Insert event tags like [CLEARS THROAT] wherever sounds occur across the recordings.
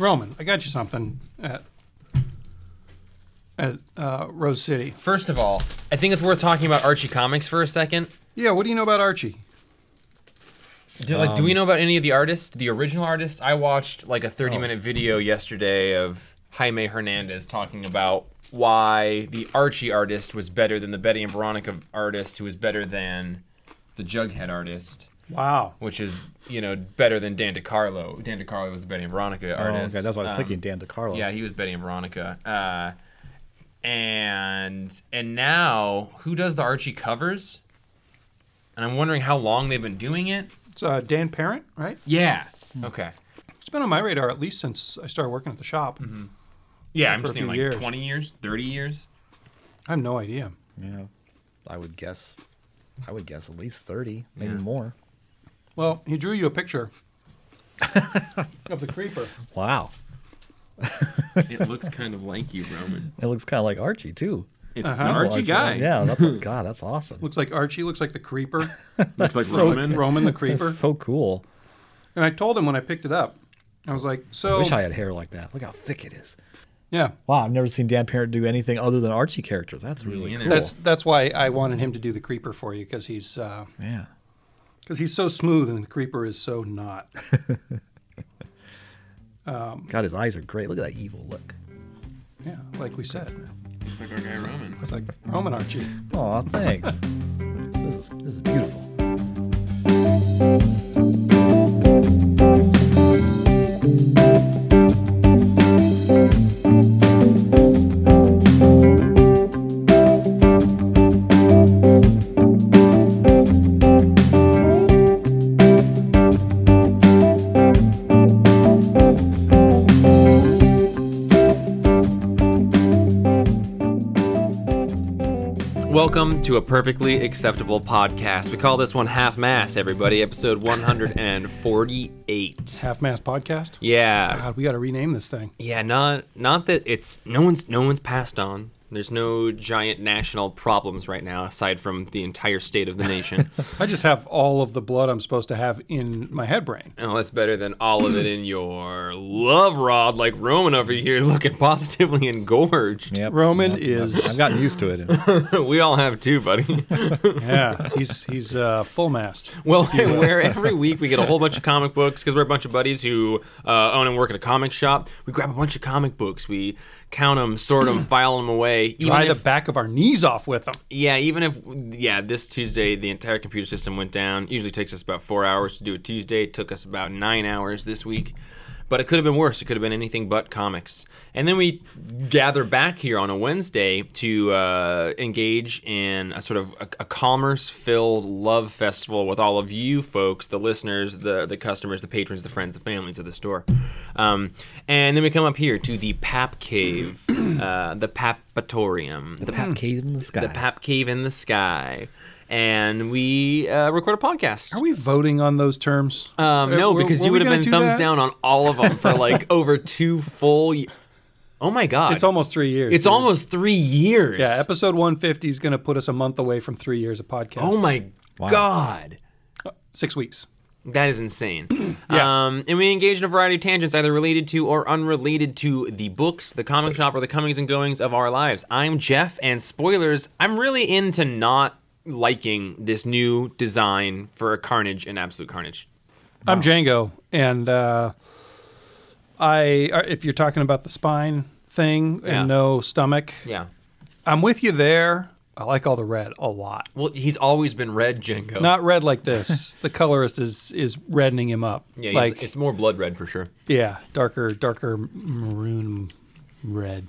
Roman, I got you something at at uh, Rose City. First of all, I think it's worth talking about Archie comics for a second. Yeah, what do you know about Archie? Do, like, Um, do we know about any of the artists? The original artists? I watched like a 30 minute video yesterday of Jaime Hernandez talking about why the Archie artist was better than the Betty and Veronica artist, who was better than the Jughead artist, Wow. which is you know better than Dan DeCarlo. Dan DeCarlo was the Betty and Veronica artist. Oh, artist. okay, that's what I was Um, thinking. Dan DeCarlo. Yeah, he was Betty and Veronica. Uh, and and now who does the Archie covers? And I'm wondering how long they've been doing it. It's uh, Dan Parent, right? Yeah. Okay. It's been on my radar at least since I started working at the shop. Yeah, I'm just thinking like years. 20 years, 30 years. I have no idea. Yeah. I would guess. I would guess at least thirty, maybe Yeah. more. Well, he drew you a picture of the creeper. Wow. it looks kind of like you, Roman. It looks kind of like Archie too. It's Uh-huh. the Archie Like, guy. Yeah, that's a, [LAUGHS] God. That's awesome. Looks like Archie. Looks like the creeper. [LAUGHS] Looks like so- Roman. Roman the creeper. That's so cool. And I told him when I picked it up, I was like, "So." I so wish I had hair like that. Look how thick it is. yeah. Wow, I've never seen Dan Parent do anything other than Archie characters. That's really cool. That's that's why I wanted him to do the creeper for you because he's uh, yeah. Because he's so smooth and the creeper is so not. [LAUGHS] Um, God, his eyes are great. Look at that evil look. Yeah, like we said, Looks like our guy Roman. it's like Roman Archie. Aw, thanks. this is this is beautiful. To a perfectly acceptable podcast. We call this one Half Mass, everybody. Episode 148. Half Mass Podcast. Yeah. God, we got to rename this thing. Yeah, not not that it's no one's no one's passed on. There's no giant national problems right now aside from the entire state of the nation. [LAUGHS] I just have all of the blood I'm supposed to have in my head brain. oh, that's better than all of it in your love rod like Roman over here [LAUGHS] looking positively engorged. Yep. Roman Yep. is- I've gotten used to it. [LAUGHS] we all have too, buddy. Yeah, he's he's uh, full mast. Well, where every week we get a whole bunch of comic books because we're a bunch of buddies who uh, own and work at a comic shop. We grab a bunch of comic books, we count them, sort them, [CLEARS THROAT] file them away. Even Dry the if- back of our knees off with them. yeah, even if yeah, this Tuesday the entire computer system went down. Usually takes us about four hours to do a Tuesday. It took us about nine hours this week. But it could have been worse. It could have been anything but comics. And then we gather back here on a Wednesday to uh, engage in a sort of a, a commerce-filled love festival with all of you folks, the listeners, the the customers, the patrons, the friends, the families of the store. Um, and then we come up here to the Pap Cave, [CLEARS THROAT] uh, the Papatorium, The Pap Cave in the sky. the Pap Cave in the sky, and we uh, record a podcast. Are we voting on those terms? Um, Uh, no, were- because were you would have been do thumbs that? down on all of them for like [LAUGHS] over two full. Y- oh my god! It's almost three years. It's dude. almost three years. Yeah, episode 150 is going to put us a month away from three years of podcast. Oh my Wow. god. Six weeks. That is insane. [CLEARS THROAT] Yeah. um, and we engage in a variety of tangents, either related to or unrelated to the books, the comic shop, or the comings and goings of our lives. I'm Jeff, and spoilers, I'm really into not liking this new design for Carnage and Absolute Carnage. I'm Django, and uh, I. uh, If you're talking about the spine thing Yeah. and no stomach, Yeah. I'm with you there. I like all the red a lot. Well, he's always been red, Django. Not red like [LAUGHS] this. the colorist is is reddening him up. yeah, like it's more blood red for sure. yeah, darker, darker maroon red.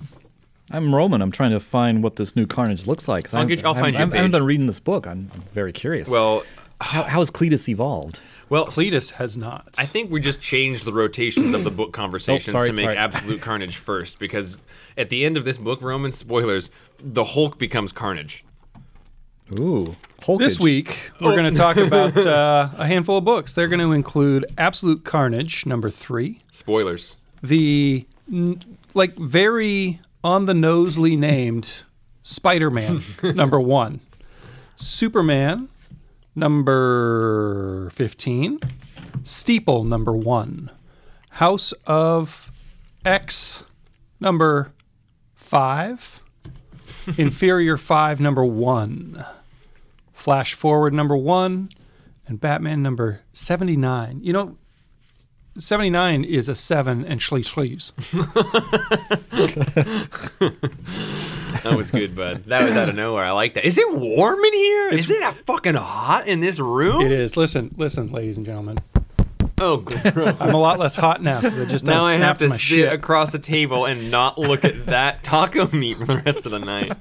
I'm Roman. I'm trying to find what this new Carnage looks like. I'll I'm- get you- I'll I'm- find you a I'm- I haven't page. been reading this book. I'm, I'm very curious. Well, how, how has Cletus evolved? well, Cletus has not. I think we just changed the rotations of the book [CLEARS THROAT] conversations Oh, sorry, to make sorry. Absolute Carnage first, because at the end of this book, Roman spoilers, the Hulk becomes Carnage. Ooh, Hulkage. This week, we're going to talk about [LAUGHS] uh, a handful of books. They're going to include Absolute Carnage, number three, Spoilers. the like very on the nosely named Spider-Man, [LAUGHS] number one, Superman, number fifteen, Steeple, number one, House of X number five, [LAUGHS] Inferior five number one, Flash Forward number one, and Batman number 79. You know, 79 is a seven and schlee sleeves. [LAUGHS] That was good, bud. That was out of nowhere. I like that. Is it warm in here? Is it a fucking hot in this room? It is. Listen, listen, ladies and gentlemen. Oh, [LAUGHS] gross. I'm a lot less hot now because I just now don't I have to my sit shit. across the table and not look at that [LAUGHS] taco meat for the rest of the night.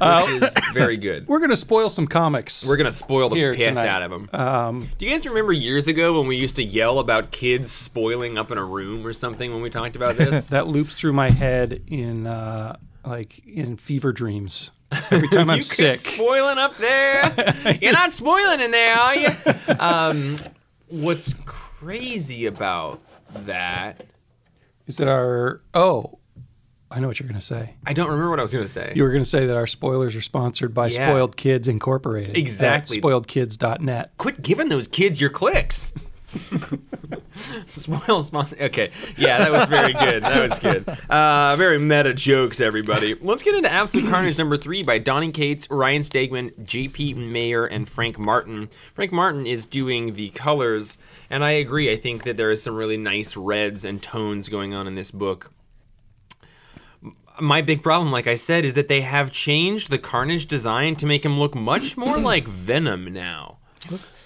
Uh, Which is very good. We're gonna spoil some comics. We're gonna spoil the Here piss tonight. out of them. um, Do you guys remember years ago when we used to yell about kids spoiling up in a room or something when we talked about this? [LAUGHS] that loops through my head in uh, like in fever dreams every time I'm you sick. Spoiling up there. You're not spoiling in there, are you? Um, what's crazy about that? Is that our? Oh, I know what you're gonna say. I don't remember what I was gonna say. You were gonna say that our spoilers are sponsored by Yeah. Spoiled Kids Incorporated. Exactly. At spoiledkids.net. Quit giving those kids your clicks. [LAUGHS] Sponsor. Okay, yeah, that was very good. That was good. Uh, very meta jokes, everybody. Let's get into Absolute Carnage number three by Donny Cates, Ryan Stegman, J.P. Mayer, and Frank Martin. Frank Martin is doing the colors, and I agree. I think that there is some really nice reds and tones going on in this book. My big problem, like I said, is that they have changed the Carnage design to make him look much more like Venom now.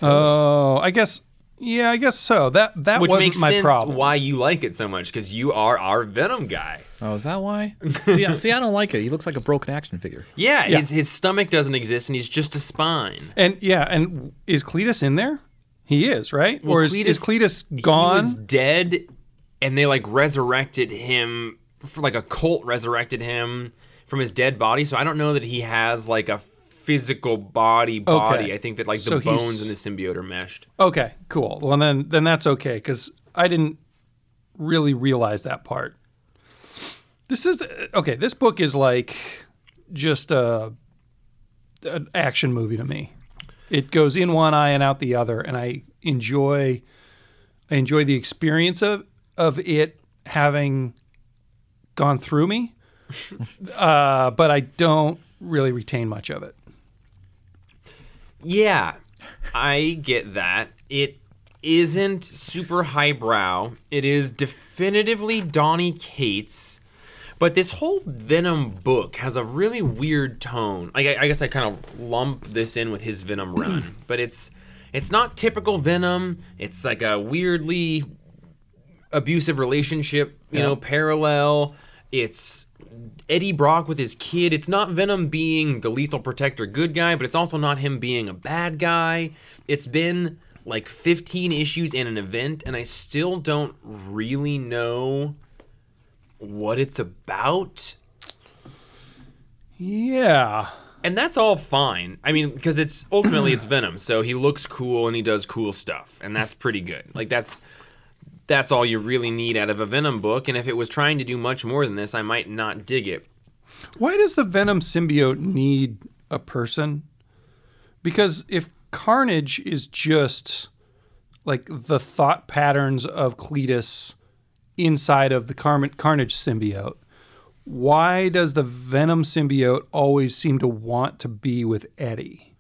Oh, I guess. Yeah, I guess so. That that Which wasn't makes my sense problem. why you like it so much because you are our Venom guy. Oh, is that why? [LAUGHS] see, I- see, I don't like it. He looks like a broken action figure. Yeah, Yeah. His, his stomach doesn't exist and he's just a spine. And yeah, and is Cletus in there? He is, right? or is is Cletus He gone? was dead, and they like resurrected him for like a cult resurrected him from his dead body. So I don't know that he has like a physical body body. Okay. I think that like the So bones and the symbiote are meshed. Okay, cool. Well, then then that's okay because I didn't really realize that part. This is okay. This book is like just a an action movie to me. It goes in one eye and out the other, and I enjoy I enjoy the experience of of it having gone through me, [LAUGHS] uh, but I don't really retain much of it. Yeah, I get that. It isn't super highbrow. It is definitively Donny Cates, but this whole Venom book has a really weird tone. Like I, I guess I kind of lump this in with his Venom run, [CLEARS THROAT] but it's it's not typical Venom. It's like a weirdly abusive relationship, you know, parallel. It's Eddie Brock with his kid. It's not Venom being the lethal protector good guy, but it's also not him being a bad guy. It's been like 15 issues in an event, and I still don't really know what it's about. Yeah. And that's all fine. I mean, because it's ultimately it's Venom, so he looks cool and he does cool stuff, and that's pretty good. Like that's that's all you really need out of a Venom book. And if it was trying to do much more than this, I might not dig it. Why does the Venom symbiote need a person? Because if Carnage is just like the thought patterns of Cletus inside of the Car- Carnage symbiote, why does the Venom symbiote always seem to want to be with Eddie?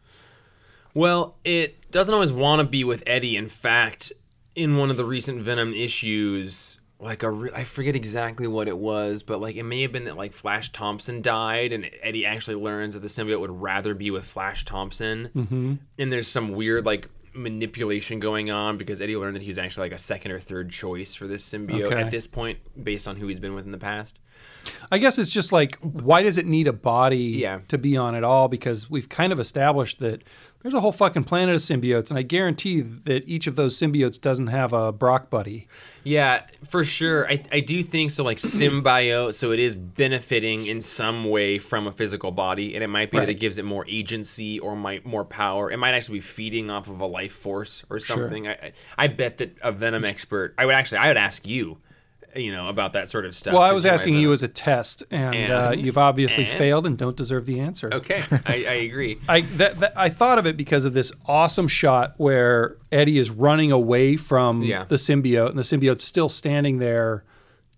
Well, it doesn't always want to be with Eddie. In fact, in one of the recent Venom issues, like a re- I forget exactly what it was, but like it may have been that like Flash Thompson died, and Eddie actually learns that the symbiote would rather be with Flash Thompson. Mm-hmm. And there's some weird like manipulation going on because Eddie learned that he was actually like a second or third choice for this symbiote Okay. at this point, based on who he's been with in the past. I guess it's just like, why does it need a body Yeah. to be on at all? Because we've kind of established that there's a whole fucking planet of symbiotes, and I guarantee that each of those symbiotes doesn't have a Brock buddy. Yeah, for sure. I, I do think so, like symbiote, so it is benefiting in some way from a physical body, and it might be that it gives it more agency or might more power. It might actually be feeding off of a life force or something. I, I I bet that a venom expert. I would actually I would ask you, you know, about that sort of stuff. Well, I was asking you as a test, and, uh, you've obviously and- failed and don't deserve the answer. Okay, [LAUGHS] I, I agree. I that, that I thought of it because of this awesome shot where Eddie is running away from Yeah. the symbiote, and the symbiote's still standing there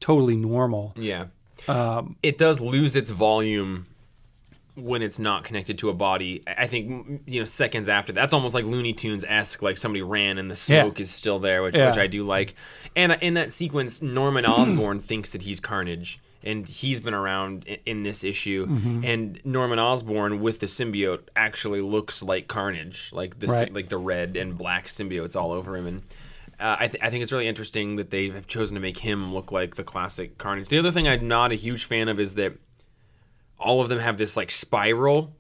totally normal. Yeah. Um, it does lose its volume when it's not connected to a body. I think you know seconds after that's almost like Looney Tunes esque, like somebody ran and the Yeah. smoke is still there, which Yeah. which I do like. And in that sequence, Norman [CLEARS THROAT] Osborn thinks that he's Carnage. And he's been around in this issue, Mm-hmm. and Norman Osborn with the symbiote actually looks like Carnage, like the Right. like the red and black symbiotes all over him. And uh, I, th- I think it's really interesting that they have chosen to make him look like the classic Carnage. The other thing I'm not a huge fan of is that all of them have this like spiral,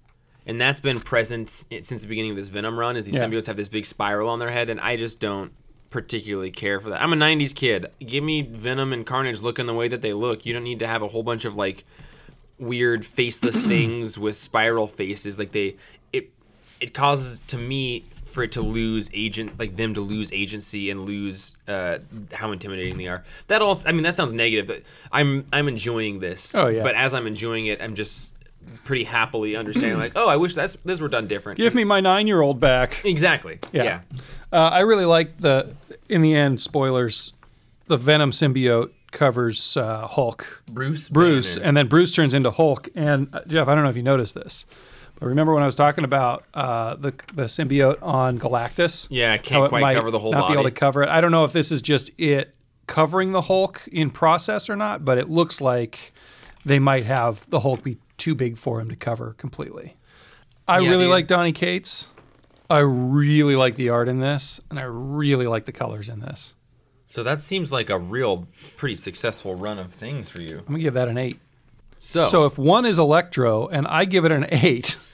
and that's been present since the beginning of this Venom run. Is these Yeah. symbiotes have this big spiral on their head, and I just don't particularly care for that. I'm a '90s kid. Give me Venom and Carnage looking the way that they look. You don't need to have a whole bunch of like weird faceless [CLEARS THROAT] things with spiral faces. Like they, it, it causes to me for it to lose agent, like them to lose agency and lose uh, how intimidating they are. That also, I mean, that sounds negative. But I'm I'm enjoying this. Oh, yeah. But as I'm enjoying it, I'm just pretty happily understanding like, oh, I wish that's this were done different. Give me my nine-year-old back. exactly. Yeah. yeah. Uh, I really like the. In the end, spoilers. The Venom symbiote covers uh, Hulk. Bruce. Bruce, Banner. and then Bruce turns into Hulk. And uh, Jeff, I don't know if you noticed this, but remember when I was talking about uh, the the symbiote on Galactus? Yeah, can't it quite might cover the whole not be able to cover it. I don't know if this is just it covering the Hulk in process or not, but it looks like they might have the Hulk be too big for him to cover completely. I Yeah, really the- like Donny Cates. I really like the art in this, and I really like the colors in this. So that seems like a real pretty successful run of things for you. I'm gonna give that an eight. So, So if one is Electro and I give it an eight, [LAUGHS]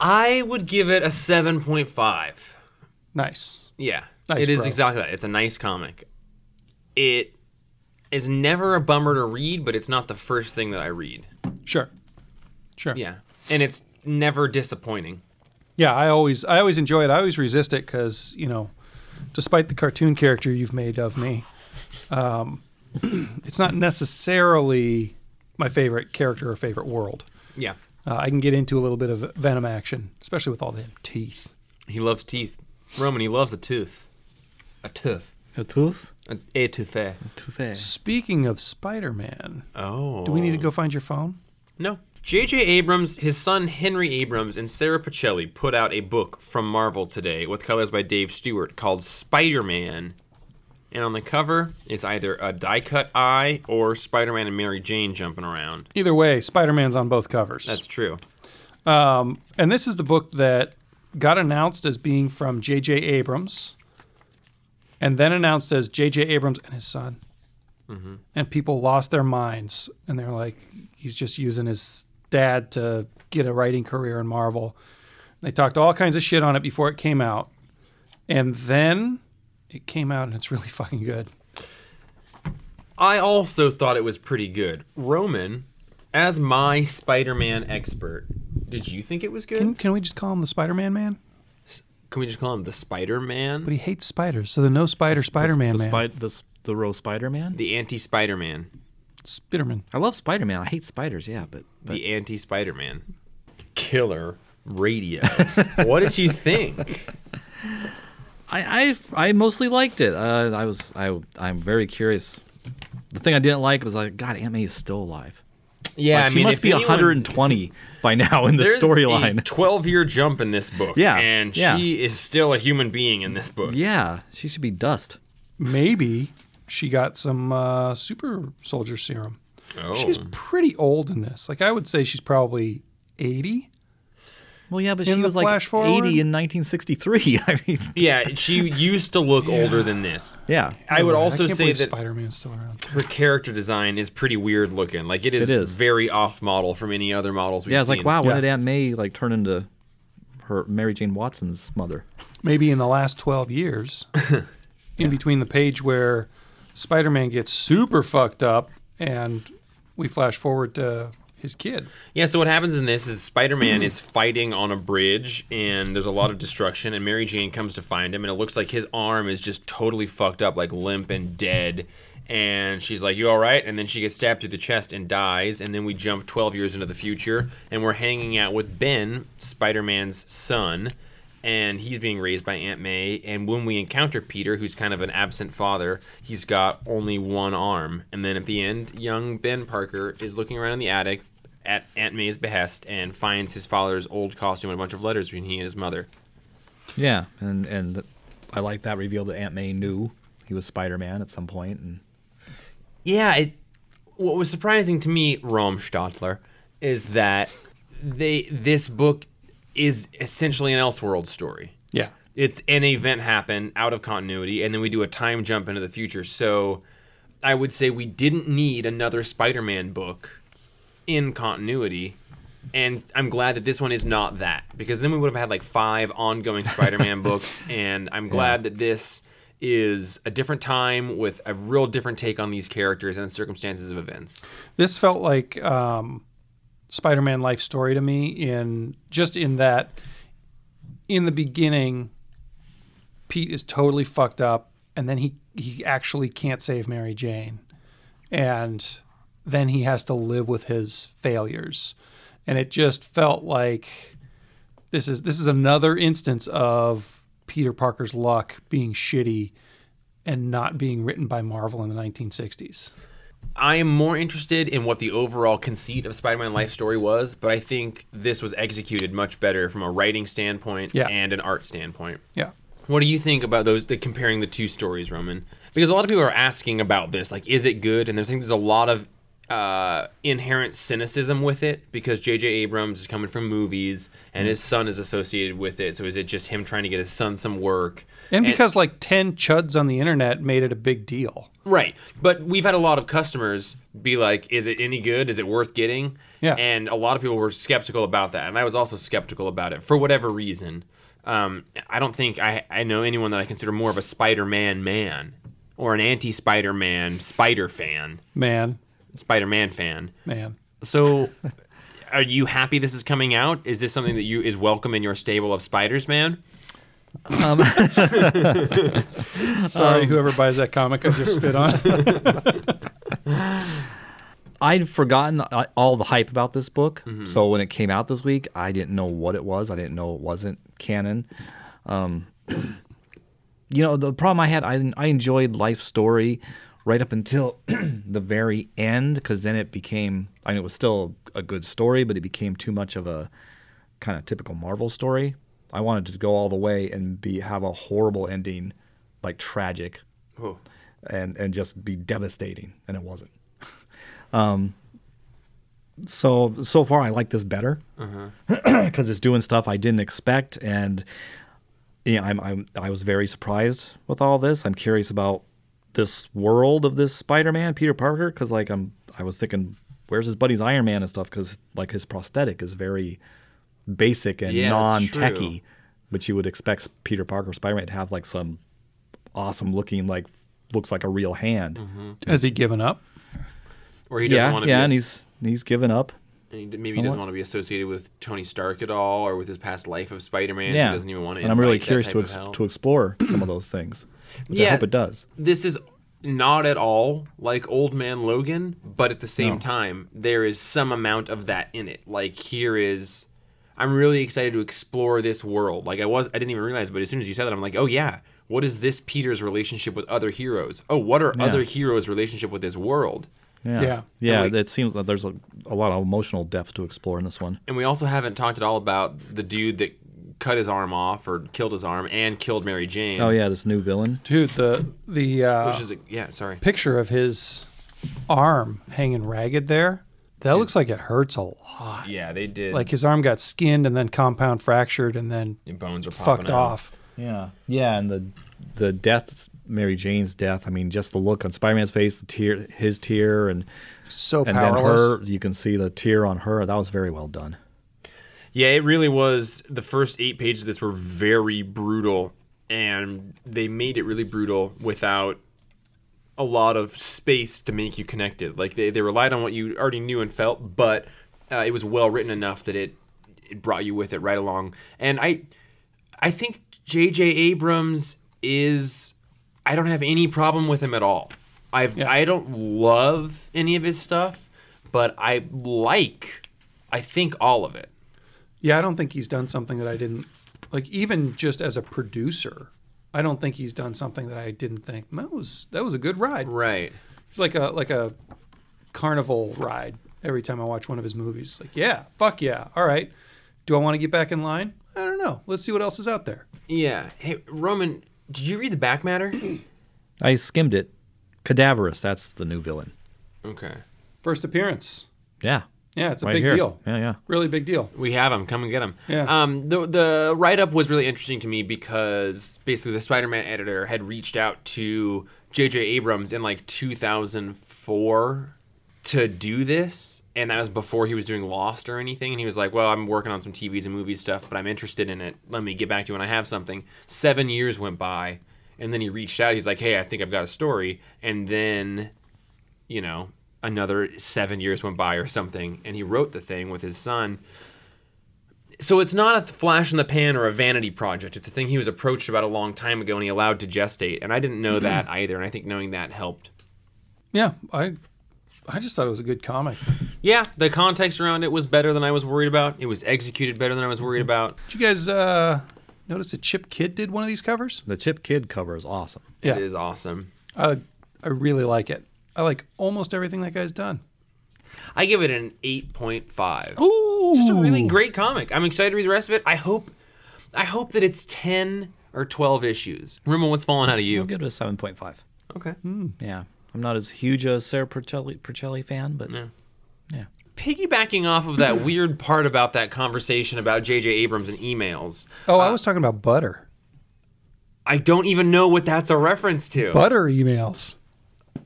I would give it a 7.5. nice. Yeah, Nice, it is bro. exactly that. It's a nice comic. It is never a bummer to read, but it's not the first thing that I read. Sure. Sure. Yeah, and it's never disappointing. Yeah, I always I always enjoy it. I always resist it because you know, despite the cartoon character you've made of me, um, [CLEARS THROAT] it's not necessarily my favorite character or favorite world. Yeah, Uh, I can get into a little bit of Venom action, especially with all the teeth. he loves teeth. Roman, he loves a tooth. A tooth. A tooth? A, a tooth. Tooth. Speaking of Spider-Man, Oh. do we need to go find your phone? No. J.J. Abrams, his son Henry Abrams, and Sara Pichelli put out a book from Marvel today with colors by Dave Stewart called Spider Man. And on the cover, it's either a die cut eye or Spider Man and Mary Jane jumping around. Either way, Spider-Man's on both covers. That's true. Um, and this is the book that got announced as being from J.J. Abrams, and then announced as J.J. Abrams and his son. And people lost their minds, and they're like, he's just using his dad to get a writing career in Marvel. They talked all kinds of shit on it before it came out, and then it came out, and it's really [LAUGHS] fucking good. I also thought it was pretty good. Roman, as my Spider Man expert, did you think it was good? Can, Can, can we just call him the Spider-Man man? Can we just call him the Spider Man? But he hates spiders, so the no spider Spider-Man the, man. Spi- the, s- the row Spider Man? The anti Spider Man. Spiderman. I love Spider Man. I hate spiders, yeah, but, but the anti Spider Man. Killer radio. [LAUGHS] what did you think? I, I I mostly liked it. Uh, I was I I'm very curious. The thing I didn't like was like, God, Aunt May is still alive. Yeah, Like, she must be anyone- 120 by now in the There's storyline. a 12 year jump in this book. Yeah, And yeah. she is still a human being in this book. Yeah, she should be dust. maybe she got some uh, super soldier serum. Oh. She's pretty old in this. Like I would say she's probably 80. Well, yeah, but she was like flash 80 forward? in 1963. [LAUGHS] I mean, yeah, she used to look older than this. yeah. I would also I can't say that Spider-Man's still around. her character design is pretty weird looking. Like it is, It is. very off model from any other models we've Yeah, it's seen. like, wow, Yeah. when did Aunt May like turn into her Mary Jane Watson's mother? Maybe in the last 12 years, [LAUGHS] in between the page where Spider-Man gets super fucked up and we flash forward to his kid. Yeah, so what happens in this is Spider Man mm-hmm. is fighting on a bridge and there's a lot of destruction, and Mary Jane comes to find him, and it looks like his arm is just totally fucked up, like limp and dead. And she's like, You alright? And then she gets stabbed through the chest and dies. And then we jump 12 years into the future, and we're hanging out with Ben, Spider Man's son. and he's being raised by Aunt May. And when we encounter Peter, who's kind of an absent father, he's got only one arm. And then at the end, young Ben Parker is looking around in the attic at Aunt May's behest and finds his father's old costume and a bunch of letters between he and his mother. Yeah, and and I like that reveal that Aunt May knew he was Spider Man at some point, and Yeah, it, what was surprising to me, Rom Stadler, is that they this book is essentially an Elseworld story. Yeah. It's an event happen out of continuity, and then we do a time jump into the future. So I would say we didn't need another Spider-Man book in continuity. And I'm glad that this one is not that because then we would have had like five ongoing Spider-Man [LAUGHS] books, and I'm glad that this is a different time with a real different take on these characters and circumstances of events. This felt like um, Spider-Man life story to me in just in that in the beginning Pete is totally fucked up and then he he actually can't save Mary Jane. And then he has to live with his failures. And it just felt like this is this is another instance of Peter Parker's luck being shitty and not being written by Marvel in the 1960s. I am more interested in what the overall conceit of Spider-Man life story was, but I think this was executed much better from a writing standpoint Yeah. and an art standpoint. Yeah. What do you think about those the, comparing the two stories, Roman? Because a lot of people are asking about this, like, is it good? And there's I think there's a lot of uh, inherent cynicism with it because J.J. Abrams is coming from movies and his son is associated with it. So is it just him trying to get his son some work? And because like 10 chuds on the internet made it a big deal. Right. But we've had a lot of customers be like, is it any good? Is it worth getting? Yeah. And a lot of people were skeptical about that. And I was also skeptical about it for whatever reason. Um, I don't think I, I know anyone that I consider more of a Spider Man man or an anti Spider Man Spider fan, Man, Spider Man fan. man. So. [LAUGHS] Are you happy this is coming out? Is this something that you is welcome in your stable of spiders, man? [LAUGHS] Sorry, whoever buys that comic I just spit on. [LAUGHS] I'd forgotten uh, all the hype about this book. Mm-hmm. So when it came out this week, I didn't know what it was. I didn't know it wasn't canon. Um, [CLEARS THROAT] you know, the problem I had, I, I enjoyed Life Story right up until [CLEARS THROAT] the very end because then it became, I mean, it was still a good story, but it became too much of a kind of typical Marvel story. I wanted to go all the way and be have a horrible ending, like tragic, Oh. and and just be devastating, and it wasn't. [LAUGHS] um, so so far, I like this better [CLEARS THROAT] because it's doing stuff I didn't expect, and yeah, I'm, I'm I was very surprised with all this. I'm curious about this world of this Spider-Man, Peter Parker, because like I'm I was thinking, where's his buddy's Iron Man and stuff? Because like his prosthetic is very basic and Yeah, non-techie, true. but you would expect Peter Parker, Spider-Man, to have like some awesome looking like looks like a real hand. Mm-hmm. Has he given up? Or he doesn't yeah, want to yeah, be and a- he's he's given up. And he, maybe Somewhat. doesn't want to be associated with Tony Stark at all, or with his past life of Spider-Man. Yeah, He doesn't even want to. and I'm really curious to ex- to explore some of those things, which I hope it does. This is not at all like Old Man Logan, but at the same No. time, there is some amount of that in it. Like here is, I'm really excited to explore this world. Like I was, I didn't even realize, but as soon as you said that, I'm like, oh yeah, what is this Peter's relationship with other heroes? Oh, what are Yeah. other heroes' relationship with this world? Yeah, Yeah. yeah. We- it seems that there's a, a lot of emotional depth to explore in this one. And we also haven't talked at all about the dude that cut his arm off or killed his arm and killed Mary Jane. Oh yeah, this new villain. Dude, the the uh, Which is a, yeah, sorry. picture of his arm hanging ragged there, that looks like it hurts a lot. Yeah, they did. Like his arm got skinned and then compound fractured and then Your bones are popping fucked out. off. Yeah, yeah, and the the death, Mary Jane's death. I mean, just the look on Spider-Man's face, the tear, his tear, and So and powerless. then her. You can see the tear on her. That was very well done. Yeah, it really was. The first eight pages of this were very brutal, and they made it really brutal without a lot of space to make you connected. Like they, they relied on what you already knew and felt, but uh, it was well written enough that it it brought you with it right along. And I I think J.J. Abrams is I don't have any problem with him at all. I've Yeah. I don't love any of his stuff, but I like I think all of it. Yeah, I don't think he's done something that I didn't Like even just as a producer, I don't think he's done something that I didn't think that was that was a good ride. Right. It's like a like a carnival ride every time I watch one of his movies. Like, yeah, fuck yeah. All right. Do I want to get back in line? I don't know. Let's see what else is out there. Yeah. Hey, Roman, did you read the back matter? [CLEARS THROAT] I skimmed it. Cadaverous, that's the new villain. okay. First appearance. Yeah. Yeah, it's a right big here. deal. Yeah, yeah. Really big deal. We have him. Come and get him. Yeah. Um, the the write up was really interesting to me because basically the Spider Man editor had reached out to J.J. Abrams in like 2004 to do this, and that was before he was doing Lost or anything. And he was like, "Well, I'm working on some TVs and movie stuff, but I'm interested in it. Let me get back to you when I have something." Seven years went by, and then he reached out. He's like, "Hey, I think I've got a story," and then you know, another seven years went by or something, and he wrote the thing with his son. So it's not a flash in the pan or a vanity project. It's a thing he was approached about a long time ago and he allowed to gestate. And I didn't know that [CLEARS THROAT] either, and I think knowing that helped. Yeah, I I just thought it was a good comic. Yeah, the context around it was better than I was worried about. It was executed better than I was worried about. Did you guys uh, notice that Chip Kidd did one of these covers? The Chip Kidd cover is awesome. Yeah. It is awesome. I I really like it. I like almost everything that guy's done. I give it an 8.5. Ooh, Just a really great comic. I'm excited to read the rest of it. I hope I hope that it's 10 or 12 issues. Remember what's falling out of you? I'll give it a 7.5. Okay. Yeah. I'm not as huge a Sarah Percelli, Percelli fan, but Yeah. yeah. piggybacking off of that weird part about that conversation about J.J. Abrams and emails, Oh, I uh, was talking about butter. I don't even know what that's a reference to. Butter emails.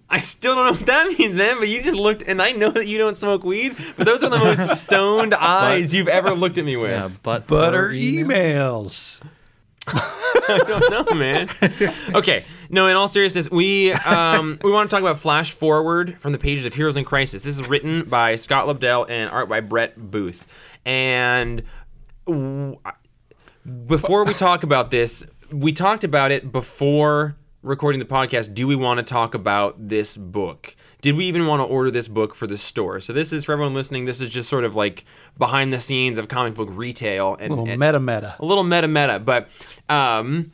I still don't know what that means, man. But you just looked, and I know that you don't smoke weed, but those are the most [LAUGHS] stoned eyes you've ever looked at me with. Yeah, but Butter email? emails. [LAUGHS] I don't know, man. [LAUGHS] Okay, no. In all seriousness, we um, we want to talk about Flash Forward from the pages of Heroes in Crisis. This is written by Scott Lobdell and art by Brett Booth. And w- before we talk about this, we talked about it before recording the podcast. Do we want to talk about this book? Did we even want to order this book for the store? So this is for everyone listening. This is just sort of like behind the scenes of comic book retail and, a little and- meta meta. a little meta meta, but um,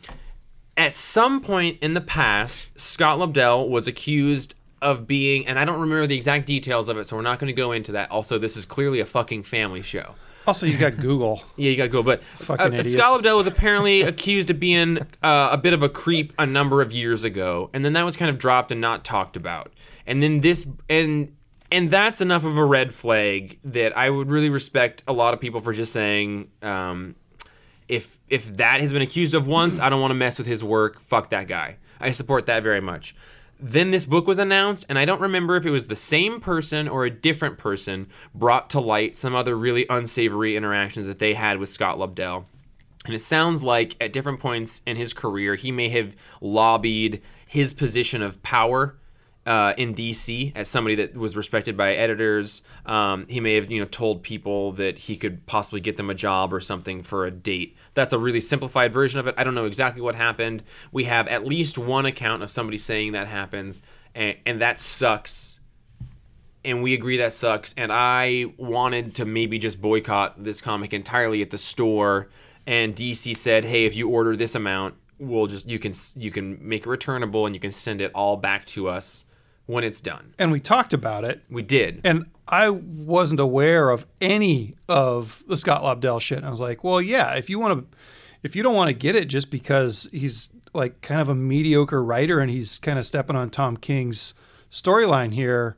at some point in the past, Scott Lobdell was accused of being, and I don't remember the exact details of it, so we're not going to go into that. Also, this is clearly a fucking family show. Also, you got Google. [LAUGHS] Yeah, you got Google. But Fucking uh. Scott Lobdell was apparently [LAUGHS] accused of being uh, a bit of a creep a number of years ago, and then that was kind of dropped and not talked about. And then this, and and that's enough of a red flag that I would really respect a lot of people for just saying, um, if if that has been accused of once, I don't want to mess with his work. Fuck that guy. I support that very much. Then this book was announced, and I don't remember if it was the same person or a different person brought to light some other really unsavory interactions that they had with Scott Lobdell. And it sounds like at different points in his career, he may have lobbied his position of power uh, in DC as somebody that was respected by editors. Um, he may have, you know, told people that he could possibly get them a job or something for a date. That's a really simplified version of it. I don't know exactly what happened. We have at least one account of somebody saying that happens, and, and that sucks and we agree that sucks. And I wanted to maybe just boycott this comic entirely at the store. And DC said, "Hey, if you order this amount, we'll just you can you can make it returnable and you can send it all back to us when it's done." And we talked about it. We did. And I wasn't aware of any of the Scott Lobdell shit. And I was like, well, yeah, if you want to, if you don't want to get it just because he's like kind of a mediocre writer and he's kind of stepping on Tom King's storyline here,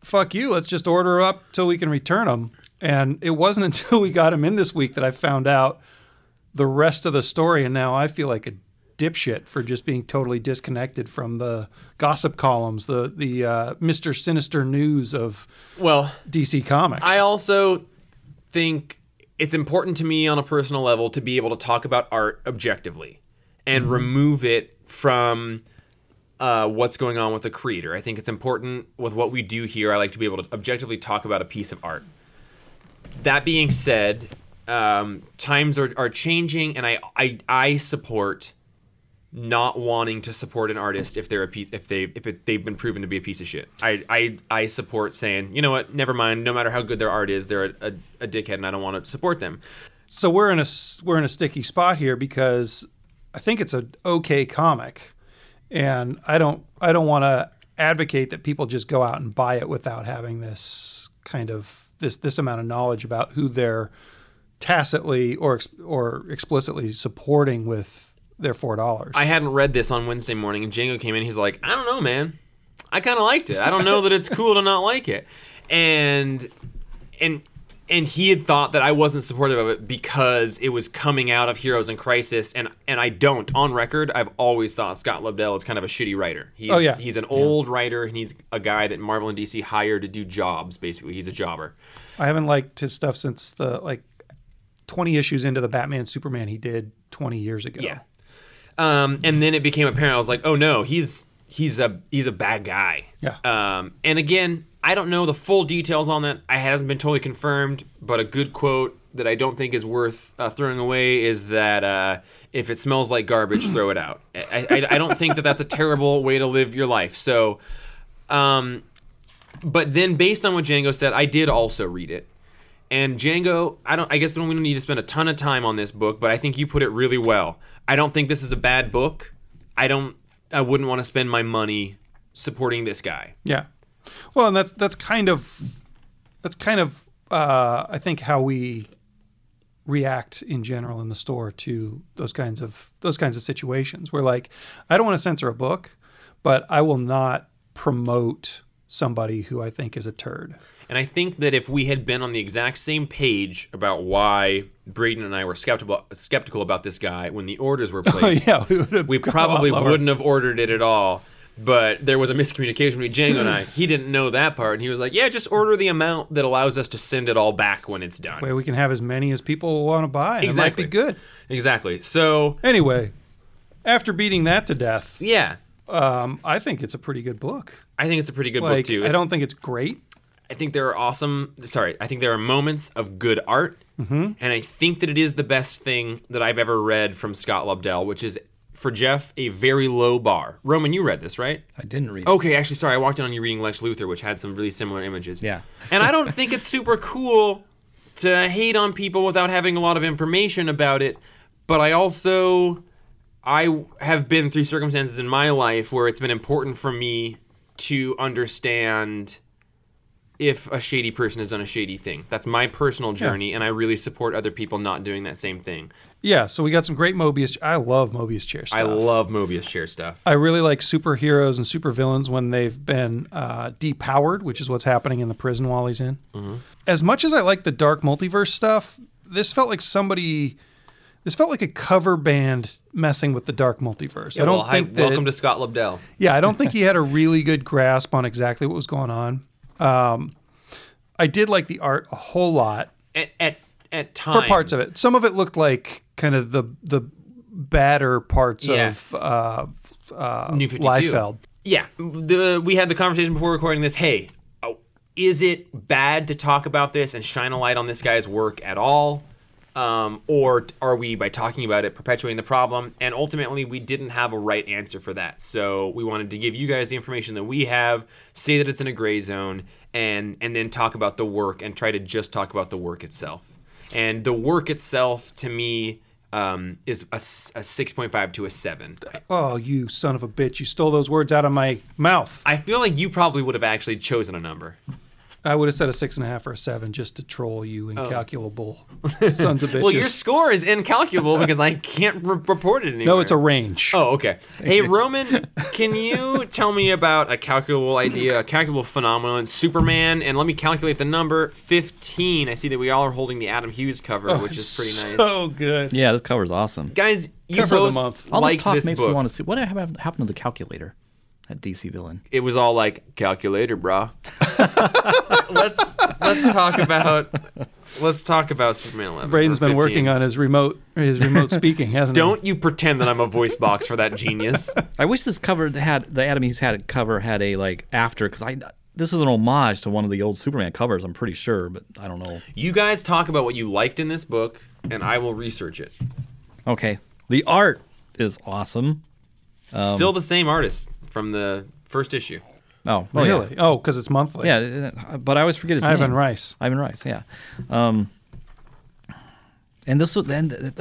fuck you. Let's just order up till we can return them. And it wasn't [LAUGHS] until we got him in this week that I found out the rest of the story. And now I feel like a dipshit for just being totally disconnected from the gossip columns, the the uh, Mister Sinister news of well, DC Comics. I also think it's important to me on a personal level to be able to talk about art objectively and remove it from uh, what's going on with the creator. I think it's important with what we do here. I like to be able to objectively talk about a piece of art. That being said, um, times are, are changing, and I, I I support not wanting to support an artist if they're a piece if they if it, they've been proven to be a piece of shit. I, I I support saying you know what, never mind. No matter how good their art is, they're a, a, a dickhead, and I don't want to support them. so we're in a we're in a sticky spot here because I think it's an okay comic, and I don't I don't want to advocate that people just go out and buy it without having this kind of this this amount of knowledge about who they're tacitly or or explicitly supporting with their four dollars. I hadn't read this on Wednesday morning, and Django came in. He's like, I don't know, man. I kind of liked it. I don't know that it's [LAUGHS] cool to not like it, and and and he had thought that I wasn't supportive of it because it was coming out of Heroes in Crisis, and and I don't. On record, I've always thought Scott Lobdell is kind of a shitty writer. He's, Oh, yeah. he's an old writer, and he's a guy that Marvel and DC hired to do jobs. Basically, he's a jobber. I haven't liked his stuff since the like twenty issues into the Batman Superman he did twenty years ago. Yeah. Um, and then it became apparent. I was like, oh no, he's he's a he's a bad guy. Yeah. Um, and again, I don't know the full details on that. I hasn't been totally confirmed, but a good quote that I don't think is worth uh, throwing away is that uh, if it smells like garbage, throw it out. I, I, I don't think that that's a terrible way to live your life. So, um, but then based on what Django said, I did also read it. And Django, I don't. I guess we don't need to spend a ton of time on this book, but I think you put it really well. I don't think this is a bad book. I don't. I wouldn't want to spend my money supporting this guy. Yeah. Well, and that's that's kind of that's kind of uh, I think how we react in general in the store to those kinds of those kinds of situations. We're like, I don't want to censor a book, but I will not promote somebody who I think is a turd. And I think that if we had been on the exact same page about why Braden and I were skeptical skeptical about this guy when the orders were [LAUGHS] Oh placed, yeah, we, we probably wouldn't have ordered it at all. But there was a miscommunication between Django and I. [CLEARS THROAT] He didn't know that part, and he was like, "Yeah, just order the amount that allows us to send it all back when it's done." way we can have as many as people want to buy. Exactly. It might be good. Exactly. So, Anyway, after beating that to death, yeah, um, I think it's a pretty good book. I think it's a pretty good Like, book too. I don't think it's great. I think there are awesome. Sorry, I think there are moments of good art, mm-hmm. and I think that it is the best thing that I've ever read from Scott Lobdell, which is for Jeff a very low bar. Roman, you read this, right? I didn't read. It. Okay, actually, sorry, I walked in on you reading Lex Luthor, which had some really similar images. Yeah. and I don't [LAUGHS] think it's super cool to hate on people without having a lot of information about it, but I also I have been through circumstances in my life where it's been important for me to understand if a shady person has done a shady thing. That's my personal journey, and I really support other people not doing that same thing. Yeah, so we got some great Mobius. I love Mobius chair stuff. I love Mobius chair stuff. I really like superheroes and supervillains when they've been uh, depowered, which is what's happening in the prison while he's in. Mm-hmm. As much as I like the dark multiverse stuff, this felt like somebody. This felt like a cover band messing with the dark multiverse. I don't well, hi- think that. welcome to Scott Lobdell. yeah, I don't think he had a [LAUGHS] really good grasp on exactly what was going on. Um, I did like the art a whole lot At at, at times for parts of it. Some of it looked like kind of the the badder parts Yeah. of uh, uh, New 52. Liefeld. yeah, the we had the conversation before recording this. Hey, oh, is it bad to talk about this and shine a light on this guy's work at all? Um, or are we, by talking about it, perpetuating the problem? And ultimately, we didn't have a right answer for that. So we wanted to give you guys the information that we have, say that it's in a gray zone, and and then talk about the work and try to just talk about the work itself. And the work itself, to me, um, is a 6.5 to a 7. Oh, you son of a bitch! You stole those words out of my mouth. I feel like you probably would have actually chosen a number. I would have said a six and a half or a seven just to troll you, oh. incalculable [LAUGHS] sons of bitches. Oh. Well, your score is incalculable [LAUGHS] because I can't re- report it anymore. no, it's a range. Oh, okay. Hey, Roman, [LAUGHS] can you tell me about a calculable idea, a calculable phenomenon, Superman, and let me calculate the number 15. I see that we all are holding the Adam Hughes cover, oh, which is pretty nice. So good. Yeah, this cover's awesome. Guys, you Cover of the month. All this talk this makes book. me want to see what happened happened to the calculator at DC Villain. It was all like calculator, brah. [LAUGHS] let's let's talk about let's talk about Superman 11. Braden's or been 15. working on his remote his remote speaking, hasn't he? Don't you pretend that I'm a voice box for that genius. [LAUGHS] I wish this cover had the Adam Hughes had cover had a like after because I this is an homage to one of the old Superman covers. I'm pretty sure, but I don't know. You guys talk about what you liked in this book, and I will research it. Okay, the art is awesome. Still the same artist from the first issue. Oh, oh, yeah. really? Oh, because it's monthly. Yeah, uh, but I always forget his Ivan name. Reis. Ivan Reis, yeah. Um, and this was then.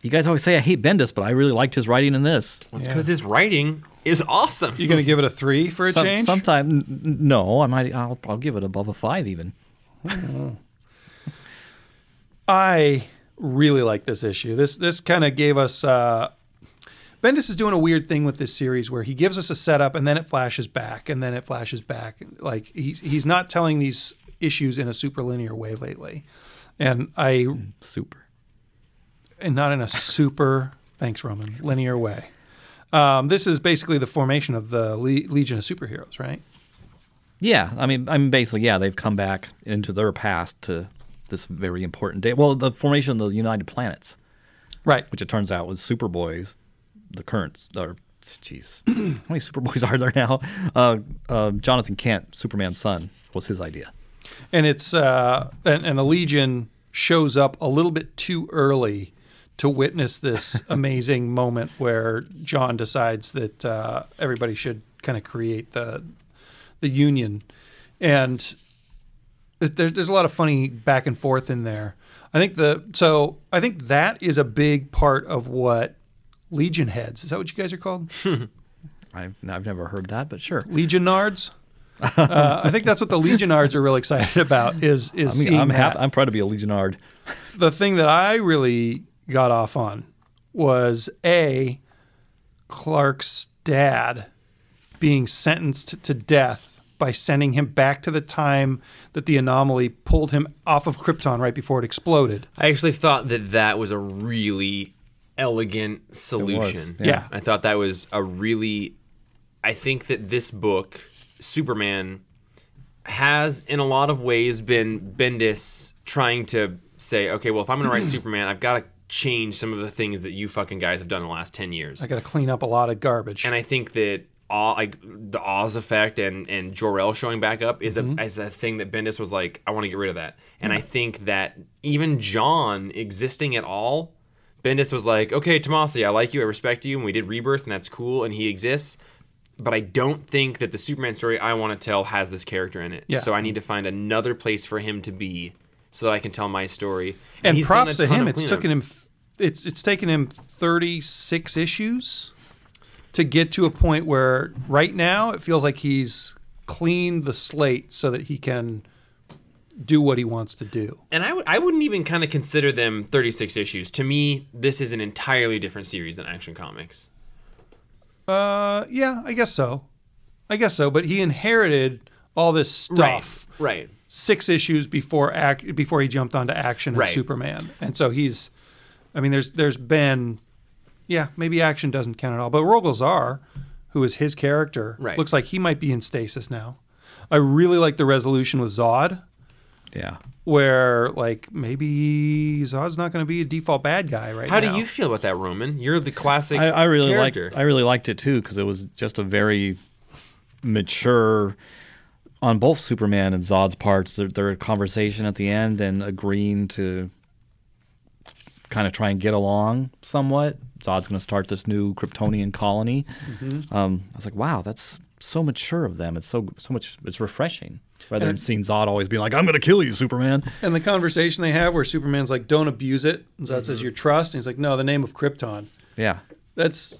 You guys always say I hate Bendis, but I really liked his writing in this. It's Yeah. because his writing is awesome. You're gonna give it a three for a Some, change? sometime n- n- no, I might. I'll, I'll give it above a five even. [LAUGHS] I really like this issue. This this kind of gave us. Uh, Bendis is doing a weird thing with this series where he gives us a setup and then it flashes back and then it flashes back. Like he's he's not telling these issues in a super linear way lately, and I Super. and not in a super thanks Roman linear way. Um, this is basically the formation of the Le- Legion of Superheroes, right? Yeah, I mean, I mean, basically, yeah, they've come back into their past to this very important day. Well, the formation of the United Planets, Right. which it turns out was Superboys, the current, or jeez, [CLEARS THROAT] how many Superboys [LAUGHS] are there now? Uh, uh, Jonathan Kent, Superman's son, was his idea. and it's uh, and, and the Legion shows up a little bit too early to witness this [LAUGHS] amazing moment where John decides that uh, everybody should kind of create the the Union, and there, there's a lot of funny back and forth in there. I think the so I think that is a big part of what Legion heads is that what you guys are called? [LAUGHS] I've, I've never heard that, but sure. Legionards. uh, I think that's what the Legionards are really excited about. Is is I mean, seeing I'm that. happy. I'm proud to be a Legionard. [LAUGHS] the thing that I really got off on was a Clark's dad being sentenced to death by sending him back to the time that the anomaly pulled him off of Krypton right before it exploded. I actually thought that that was a really elegant solution. yeah. I thought that was a really. I think that this book, Superman, has in a lot of ways been Bendis trying to say, okay, well, if I'm going to write [CLEARS THROAT] Superman, I've got to change some of the things that you fucking guys have done in the last 10 years. I got to clean up a lot of garbage. And I think that all like the Oz effect and and Jor-El showing back up is a mm-hmm. is a thing that Bendis was like, I want to get rid of that. And I think that even John existing at all, Bendis was like, okay, Tomasi, I like you, I respect you, and we did Rebirth, and that's cool, and he exists. But I don't think that the Superman story I want to tell has this character in it. Yeah. So I need to find another place for him to be so that I can tell my story. and done props to him, it's taken him it's it's taken him 36 issues to get to a point where right now it feels like he's cleaned the slate so that he can do what he wants to do. And I w- I wouldn't even kind of consider them 36 issues. To me, this is an entirely different series than Action Comics. Uh, yeah, I guess so. I guess so. But he inherited all this stuff Right. six issues before act before he jumped onto action and Right. Superman, and so he's. I mean, there's there's been, yeah, maybe action doesn't count at all, but Rogol Zaar, who is his character, Right. looks like he might be in stasis now. I really like the resolution with Zod, Yeah. where like maybe Zod's not going to be a default bad guy right How now. do you feel about that, Roman? You're the classic I, I really liked. character. I really liked it too because it was just a very mature on both Superman and Zod's parts. Their, their conversation at the end and agreeing to kind of try and get along somewhat. Zod's going to start this new Kryptonian colony. Um, I was like, wow, that's so mature of them. It's so so much. It's refreshing rather than seeing Zod always being like, "I'm going to kill you, Superman." And the conversation they have where Superman's like, "Don't abuse it," and Zod says, "Your trust," and he's like, "No, the name of Krypton." Yeah. That's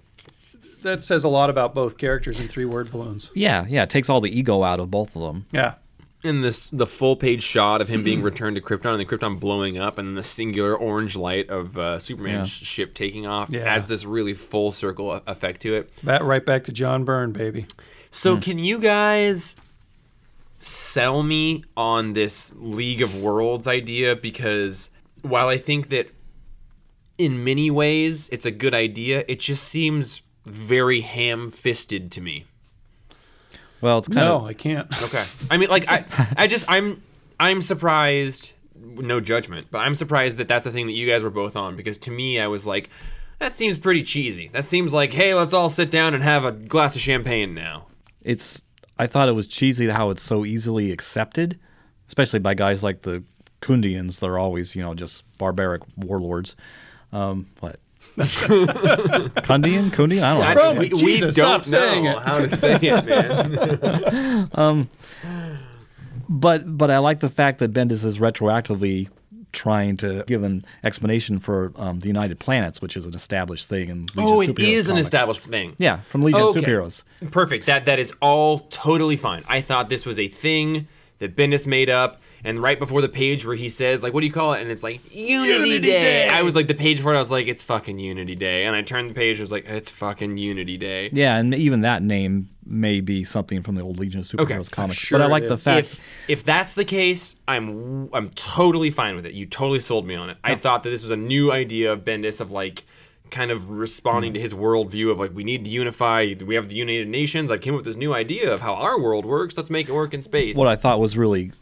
that says a lot about both characters in three word balloons. Yeah, yeah, it takes all the ego out of both of them. Yeah. in this the full page shot of him being [CLEARS THROAT] returned to Krypton and the Krypton blowing up and the singular orange light of uh, Superman's ship taking off Yeah. adds this really full circle effect to it. That right back to John Byrne, baby. So can you guys sell me on this League of Worlds idea because while I think that in many ways it's a good idea, it just seems very ham-fisted to me. Well, it's kind No, of No, I can't. [LAUGHS] Okay. I mean, like I, I just I'm I'm surprised. No judgment, but I'm surprised that that's a thing that you guys were both on because to me, I was like, that seems pretty cheesy. That seems like, hey, let's all sit down and have a glass of champagne now. it's I thought it was cheesy how it's so easily accepted, especially by guys like the Khundians. They're always, you know, just barbaric warlords. Um, what? [LAUGHS] Khundian? Khundian? I don't know. I- Roman, we, we Jesus, don't stop saying know it. how to say it, man. [LAUGHS] um, but but I like the fact that Bendis is retroactively trying to give an explanation for um, the United Planets, which is an established thing in Legion Oh, it Superheroes an established thing. Yeah, from Legion Okay. of Superheroes. Perfect. That that is all totally fine. I thought this was a thing that Bendis made up, and right before the page where he says like, "What do you call it?" and it's like Unity, Unity Day. Day. I was like the page before it, I was like, "It's fucking Unity Day," and I turned the page, and was like, "It's fucking Unity Day." Yeah, and even that name may be something from the old Legion of Superheroes Okay. comics. sure but I like the fact. If if that's the case, I'm I'm totally fine with it. You totally sold me on it. I thought that this was a new idea of Bendis of like kind of responding mm. to his worldview of like we need to unify. We have the United Nations. I came up with this new idea of how our world works. Let's make it work in space. what I thought was really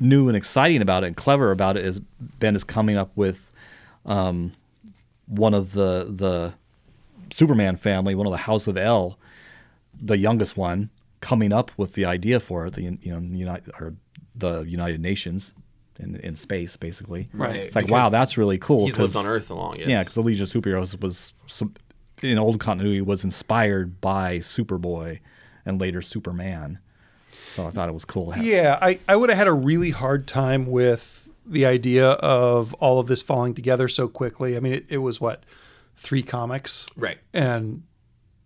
new and exciting about it and clever about it is Bendis coming up with um, one of the the Superman family, one of the House of El, the youngest one, coming up with the idea for it. The you know United or the United Nations in in space, basically. Right. It's like Because wow, that's really cool. He's lived 'cause- on Earth along. Yes. Yeah, because the Legion of Superheroes was some, in old continuity was inspired by Superboy and later Superman. So I thought it was cool. to have- Yeah, I, I would have had a really hard time with the idea of all of this falling together so quickly. I mean, it, it was what, three comics? Right. And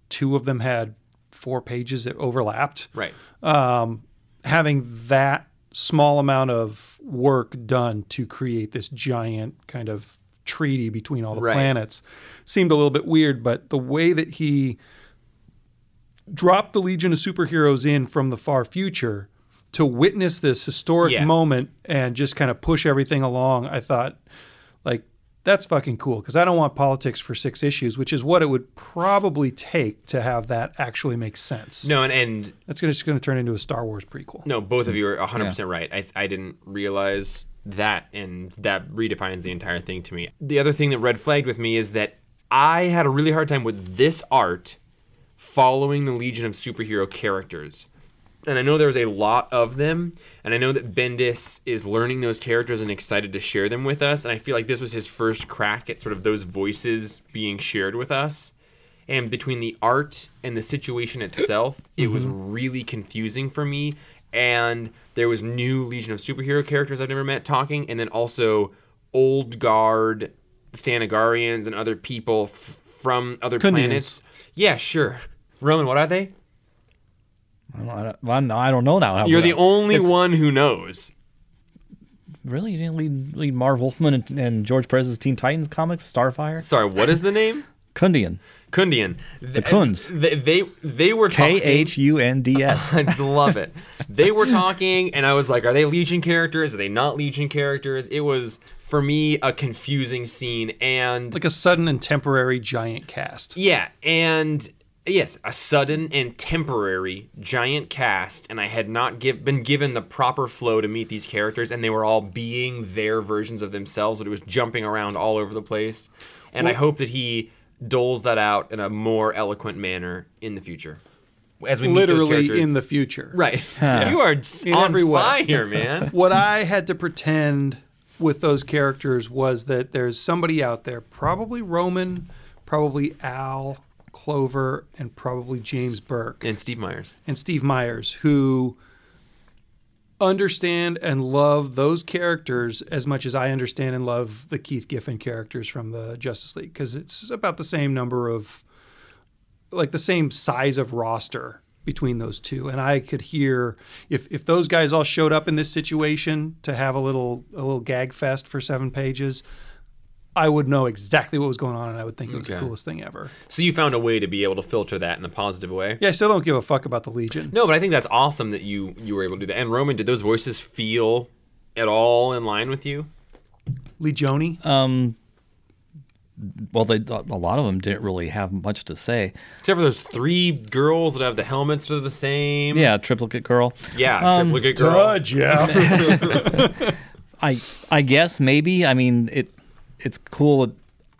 two of them had four pages that overlapped. Right. Um, having that small amount of work done to create this giant kind of treaty between all the Right. planets seemed a little bit weird, but the way that he dropped the Legion of Superheroes in from the far future to witness this historic Yeah. moment and just kind of push everything along, I thought, like, that's fucking cool because I don't want politics for six issues, which is what it would probably take to have that actually make sense. No, and, and That's gonna, just going to turn into a Star Wars prequel. no, both of you are 100% right. I, I didn't realize that, and that redefines the entire thing to me. The other thing that red flagged with me is that I had a really hard time with this art following the Legion of Superhero characters. And I know there's a lot of them, and I know that Bendis is learning those characters and excited to share them with us. And I feel like this was his first crack at sort of those voices being shared with us. And between the art and the situation itself, it was mm-hmm. really confusing for me. And there was new Legion of Superhero characters I've never met talking, and then also old guard Thanagarians and other people f- from other planets. Yeah, sure. Roman, what are they? I don't, I don't, well, no, I don't know now. You're the only it's- one who knows. Really, you didn't lead, read Marv Wolfman and, and George Perez's Teen Titans comics, Starfire, Sorry, what is the name? [LAUGHS] Khundian, Khundian. The Kuns. They, they they were K talking. H U N D S. [LAUGHS] I love it. They were talking, and I was like, "Are they Legion characters? Are they not Legion characters?" It was for me a confusing scene, and Like a sudden and temporary giant cast. yeah, and yes, a sudden and temporary giant cast, and I had not give, been given the proper flow to meet these characters, and they were all being their versions of themselves, but it was jumping around all over the place. And I hope that he doles that out in a more eloquent manner in the future, as we Literally in the future. right. [LAUGHS] you are In on every fire, [LAUGHS] man. What I had to pretend with those characters was that there's somebody out there, probably Roman, probably Al, Clover, and probably James Burke and Steve Myers. and Steve Myers, who understand and love those characters as much as I understand and love the Keith Giffen characters from the Justice League because it's about the same number of like the same size of roster between those two and I could hear if if those guys all showed up in this situation to have a little a little gag fest for 7 pages I would know exactly what was going on and I would think it was the coolest thing ever. So you found a way to be able to filter that in a positive way. Yeah, I still don't give a fuck about the Legion. No, but I think that's awesome that you you were able to do that. And Roman, did those voices feel at all in line with you? Legioni. Um, well, they a lot of them didn't really have much to say. Except for those three girls that have the helmets that are the same. Yeah, triplicate girl. Yeah, Um, triplicate girl. Jeff. [LAUGHS] [LAUGHS] I I guess maybe. I mean, it it's cool.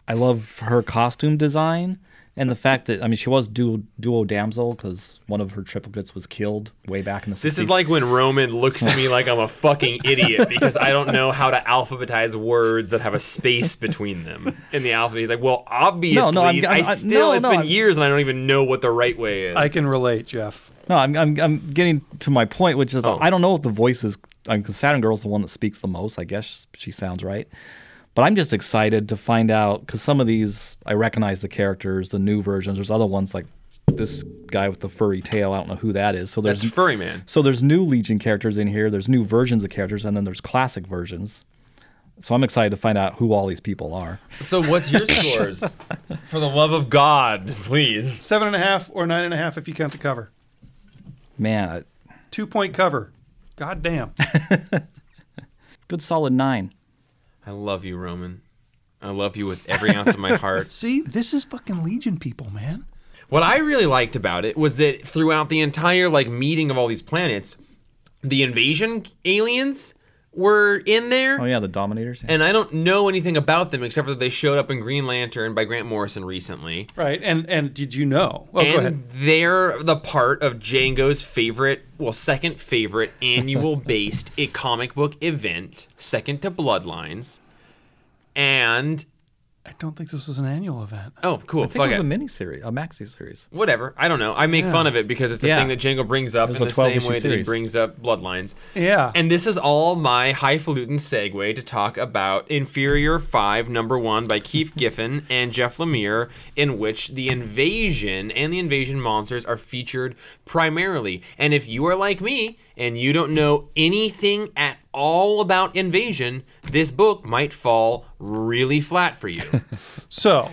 I love her costume design, and the fact that I mean she was duo duo damsel because one of her triplets was killed way back in the. 60s. This is like when Roman looks at me [LAUGHS] like I'm a fucking idiot because I don't know how to alphabetize words that have a space between them in the alphabet. He's like, well, obviously, I'm- I'm- I I- still, no, it's no, been I'm- years and I don't even know what the right way is. I can relate, Jeff. no, I'm, I'm I'm getting to my point, which is Oh. I don't know if the voice is because Saturn Girl's the one that speaks the most. I guess she sounds right. But I'm just excited to find out because some of these I recognize the characters, the new versions. There's other ones like this guy with the furry tail. I don't know who that is. So there's That's Furry Man. So there's new Legion characters in here. There's new versions of characters, and then there's classic versions. So I'm excited to find out who all these people are. So what's your [LAUGHS] scores? For the love of God, please. Seven and a half or nine and a half if you count the cover. Man, I, Two point cover. God damn. [LAUGHS] good solid nine. I love you, Roman. I love you with every ounce of my [LAUGHS] heart. See, this is fucking Legion people, man. What I really liked about it was that throughout the entire like meeting of all these planets, the invasion aliens were in there. Oh yeah, the Dominators. And I don't know anything about them except for that they showed up in Green Lantern by Grant Morrison recently. Right. And and did you know? Oh, go ahead. and they're the part of Django's favorite, well, second favorite annual [LAUGHS] based a comic book event, second to Bloodlines. And I don't think this was an annual event. oh, cool, I think fuck it was it. a mini series, a maxi series. Whatever. I don't know. I make fun of it because it's a Yeah. thing that Django brings up was in a the same 12 way that he series. brings up Bloodlines. Yeah. And this is all my highfalutin segue to talk about Inferior 5, number one, by Keith [LAUGHS] Giffen and Jeff Lemire, in which the invasion and the invasion monsters are featured primarily. And if you are like me and you don't know anything at all about invasion, this book might fall really flat for you. [LAUGHS] So,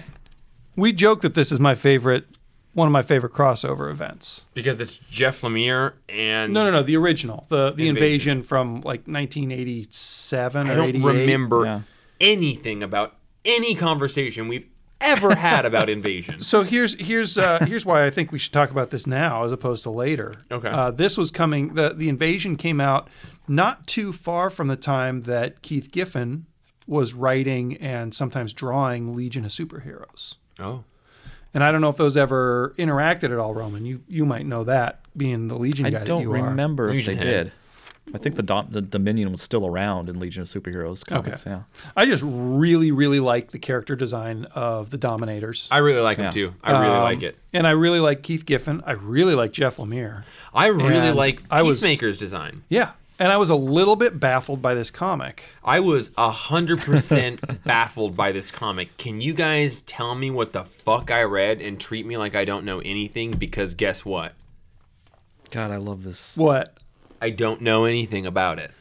we joke that this is my favorite, one of my favorite crossover events. because it's Jeff Lemire and. No, no, no, the original, the the Invasion. invasion, from like 1987 I or don't 88. remember Yeah. anything about any conversation we've ever had about [LAUGHS] invasion. So here's here's uh, here's why I think we should talk about this now as opposed to later. Okay. Uh, this was coming. the The invasion came out not too far from the time that Keith Giffen was writing and sometimes drawing Legion of Superheroes. Oh. And I don't know if those ever interacted at all, Roman. You you might know that being the Legion I guy I don't you are. remember if Legion they Head. did. I think the, Dom- the Dominion was still around in Legion of Superheroes comics. Yeah. I just really really like the character design of the Dominators. I really like him Yeah. too. I really Um, like it. And I really like Keith Giffen. I really like Jeff Lemire. I really and like I was- Peacemaker's design. Yeah. And I was a little bit baffled by this comic. I was a hundred percent [LAUGHS] baffled by this comic. Can you guys tell me what the fuck I read and treat me like I don't know anything? Because guess what? God, I love this. What? I don't know anything about it.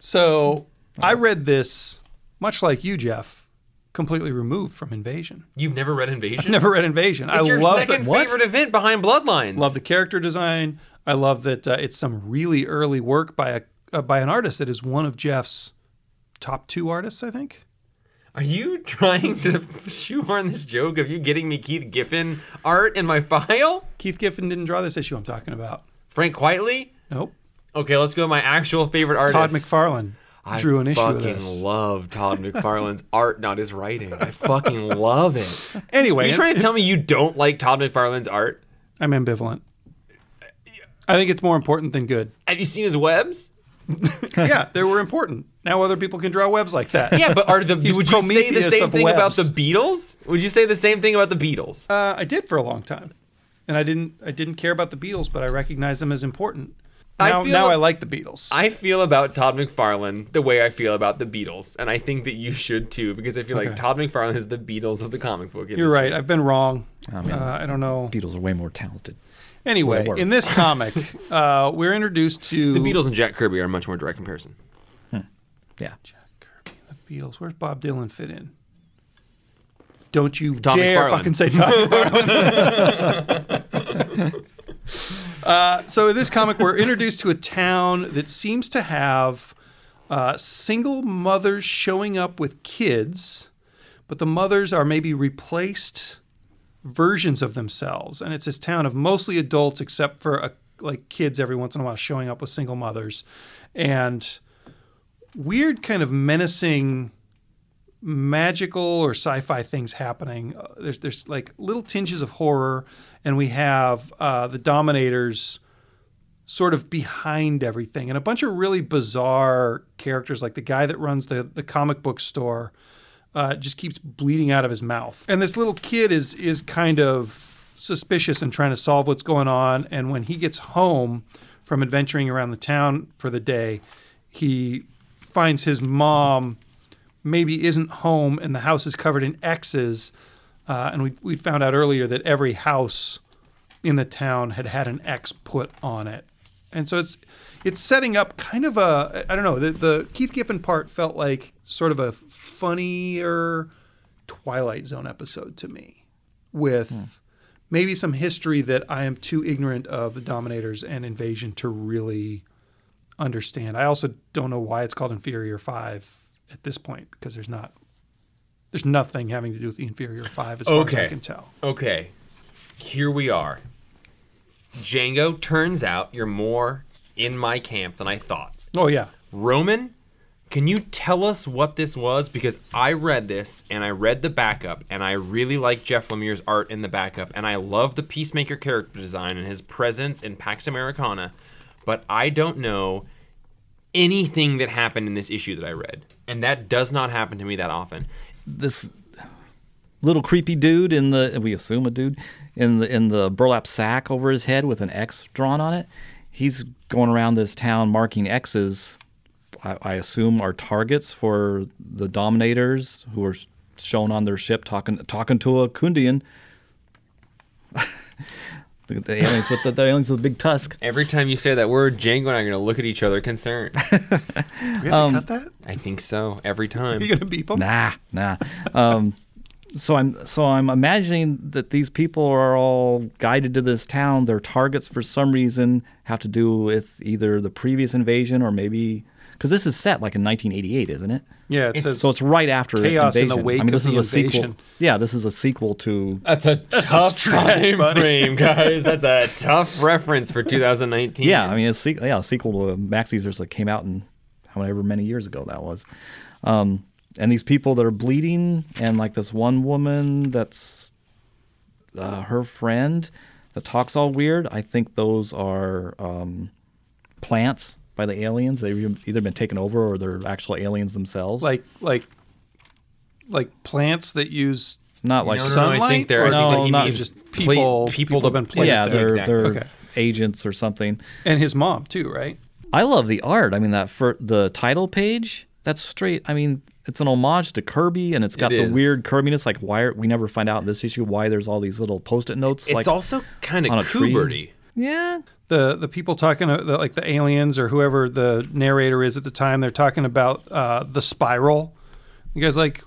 So I read this, much like you, Jeff, completely removed from Invasion. You've never read Invasion? Never read Invasion. I It's your love second the, favorite event behind Bloodlines. love the character design. I love that uh, it's some really early work by a uh, by an artist that is one of Jeff's top two artists, I think. Are you [LAUGHS] trying to shoehorn this joke of you getting me Keith Giffen art in my file? Keith Giffen didn't draw this issue I'm talking about. Frank Quitely? Nope. Okay, let's go to my actual favorite artist. Todd McFarlane I drew an issue of fucking love Todd [LAUGHS] McFarlane's art, not his writing. I fucking love it. Anyway, Are you trying to tell me you don't like Todd McFarlane's art? I'm ambivalent. I think it's more important than good. Have you seen his webs? [LAUGHS] yeah, they were important. Now other people can draw webs like that. Yeah, but are the [LAUGHS] He's would you say the same of thing about webs. the Beatles? Would you say the same thing about the Beatles? Uh, I did for a long time, and I didn't. I didn't care about the Beatles, but I recognized them as important. I Now, feel- now I like the Beatles. I feel about Todd McFarlane the way I feel about the Beatles, and I think that you [LAUGHS] should too, because I feel like Todd McFarlane is the Beatles of the comic book. You're right. I've been wrong. I mean, Uh, I don't know. Beatles are way more talented. Anyway, Whatever. in this comic, [LAUGHS] uh, we're introduced to The Beatles and Jack Kirby are a much more direct comparison. Yeah. Jack Kirby, the Beatles. Where's Bob Dylan fit in? Don't you Tom dare McFarlane. fucking say Tom [LAUGHS] McFarlane. Uh, so in this comic, we're introduced to a town that seems to have uh, single mothers showing up with kids, but the mothers are maybe replaced versions of themselves, and it's this town of mostly adults, except for uh like kids every once in a while showing up with single mothers, and weird kind of menacing magical or sci-fi things happening. Uh, there's there's like little tinges of horror, and we have uh, the Dominators sort of behind everything, and a bunch of really bizarre characters, like the guy that runs the the comic book store. Uh, just keeps bleeding out of his mouth, and this little kid is is kind of suspicious and trying to solve what's going on. And when he gets home from adventuring around the town for the day, he finds his mom maybe isn't home and the house is covered in X's. Uh, and we, we found out earlier that every house in the town had had an X put on it. And so it's it's setting up kind of a I don't know the, the Keith Giffen part felt like sort of a funnier Twilight Zone episode to me, with maybe some history that I am too ignorant of the Dominators and Invasion to really understand. I also don't know why it's called Inferior Five at this point because there's not there's nothing having to do with the Inferior Five as far as I Okay. can tell. Okay, here we are. Django, turns out you're more in my camp than I thought. Oh yeah, Roman, can you tell us what this was? Because I read this and I read the backup, and I really like Jeff Lemire's art in the backup, and I love the Peacemaker character design and his presence in Pax Americana, but I don't know anything that happened in this issue that I read, and that does not happen to me that often. This little creepy dude in the we assume a dude in the in the burlap sack over his head with an X drawn on it. He's going around this town marking X's. I, I assume are targets for the Dominators who are shown on their ship talking talking to a Khundian. [LAUGHS] the, the aliens with the, the aliens with the big tusk. Every time you say that word, Django and I are going to look at each other concerned. [LAUGHS] we have to cut that. I think so, every [LAUGHS] time. Are you gonna beep them? Nah, nah. Um, so I'm so I'm imagining that these people are all guided to this town. Their targets for some reason have to do with either the previous invasion or maybe because this is set like in 1988, isn't it? Yeah, it It's- says So it's right after Chaos in the invasion. wake I mean, of this the is a sequel. Yeah, this is a sequel to. That's a tough stretch, time buddy. frame, guys. That's a [LAUGHS] tough reference for 2019. Yeah, I mean, it's se- yeah, a sequel to Max Caesars that came out in however many years ago that was. Um, and these people that are bleeding, and like this one woman that's uh, her friend that talks all weird. I think those are um, plants by the aliens. They've either been taken over or they're actual aliens themselves. like like like plants that use not like no, no, no, sunlight. I think they're or I think No, not means just pla- people- people have been placed yeah, there. they're Exactly. they're Okay. agents or something. and his mom too, right? I love the art. I mean, that for the title page, that's straight. I mean, it's an homage to Kirby, and it's got It the is. weird Kirbiness. Like, why are, we never find out in this issue why there's all these little post-it notes. It's like, also kind on of a tree. Kuberty. Yeah, the the people talking uh, the, like the aliens or whoever the narrator is at the time they're talking about uh, the spiral you guys like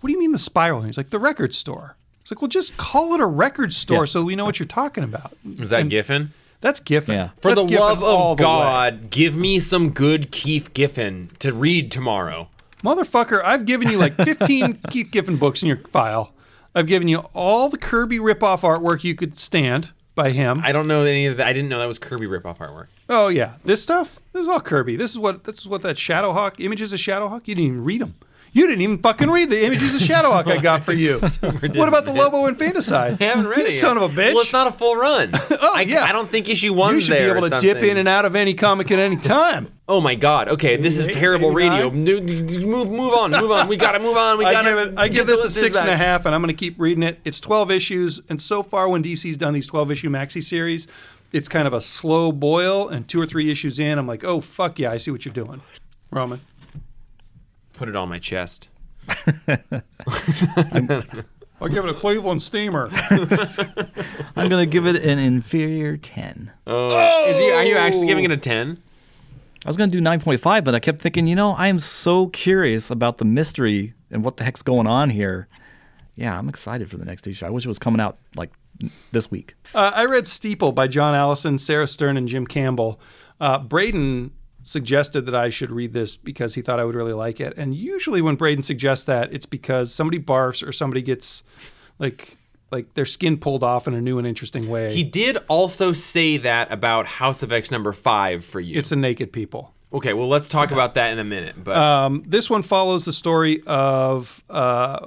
what do you mean the spiral and he's like the record store it's like well just call it a record store Yeah. so we know what you're talking about Is that And Giffen? that's giffen Yeah. For That's the Giffen love of the way. God, give me some good Keith Giffen to read tomorrow. motherfucker i've given you like [LAUGHS] 15 keith giffen books in your file i've given you all the kirby ripoff artwork you could stand by him I don't know any of that. I didn't know that was Kirby ripoff artwork. Oh yeah, this stuff. This is all Kirby. This is what this is what that Shadowhawk images of Shadowhawk. You didn't even read them. You didn't even fucking read the images of Shadowhawk I got for you. [LAUGHS] what about the Lobo Infanticide? I haven't read you it. yet. son of a bitch. Well, it's not a full run. [LAUGHS] oh, I, yeah. I don't think issue one. you should be able to dip in and out of any comic at any time. Oh my God. Okay, this is terrible radio. 89? No, n- n- Move, move on, move on. We gotta move on. We [LAUGHS] I gotta. give it. I give this a listeners six and a back. half, and I'm going to keep reading it. It's 12 issues, and so far, when DC's done these 12 issue maxi series, it's kind of a slow boil. And two or three issues in, I'm like, oh fuck yeah, I see what you're doing, Roman. Put it on my chest. [LAUGHS] I'll give it a Cleveland steamer. [LAUGHS] I'm gonna give it an inferior ten. Oh, is he, are you actually giving it a ten? I was gonna do nine point five, but I kept thinking, you know, I am so curious about the mystery and what the heck's going on here. Yeah, I'm excited for the next issue. I wish it was coming out like this week. Uh, I read Steeple by John Allison, Sarah Stern, and Jim Campbell. Uh, Braden suggested that I should read this because he thought I would really like it. And usually, when Braden suggests that, it's because somebody barfs or somebody gets like like their skin pulled off in a new and interesting way. He did also say that about House of X number five for you. it's the naked people. Okay, well, let's talk about that in a minute. But Um, this one follows the story of uh,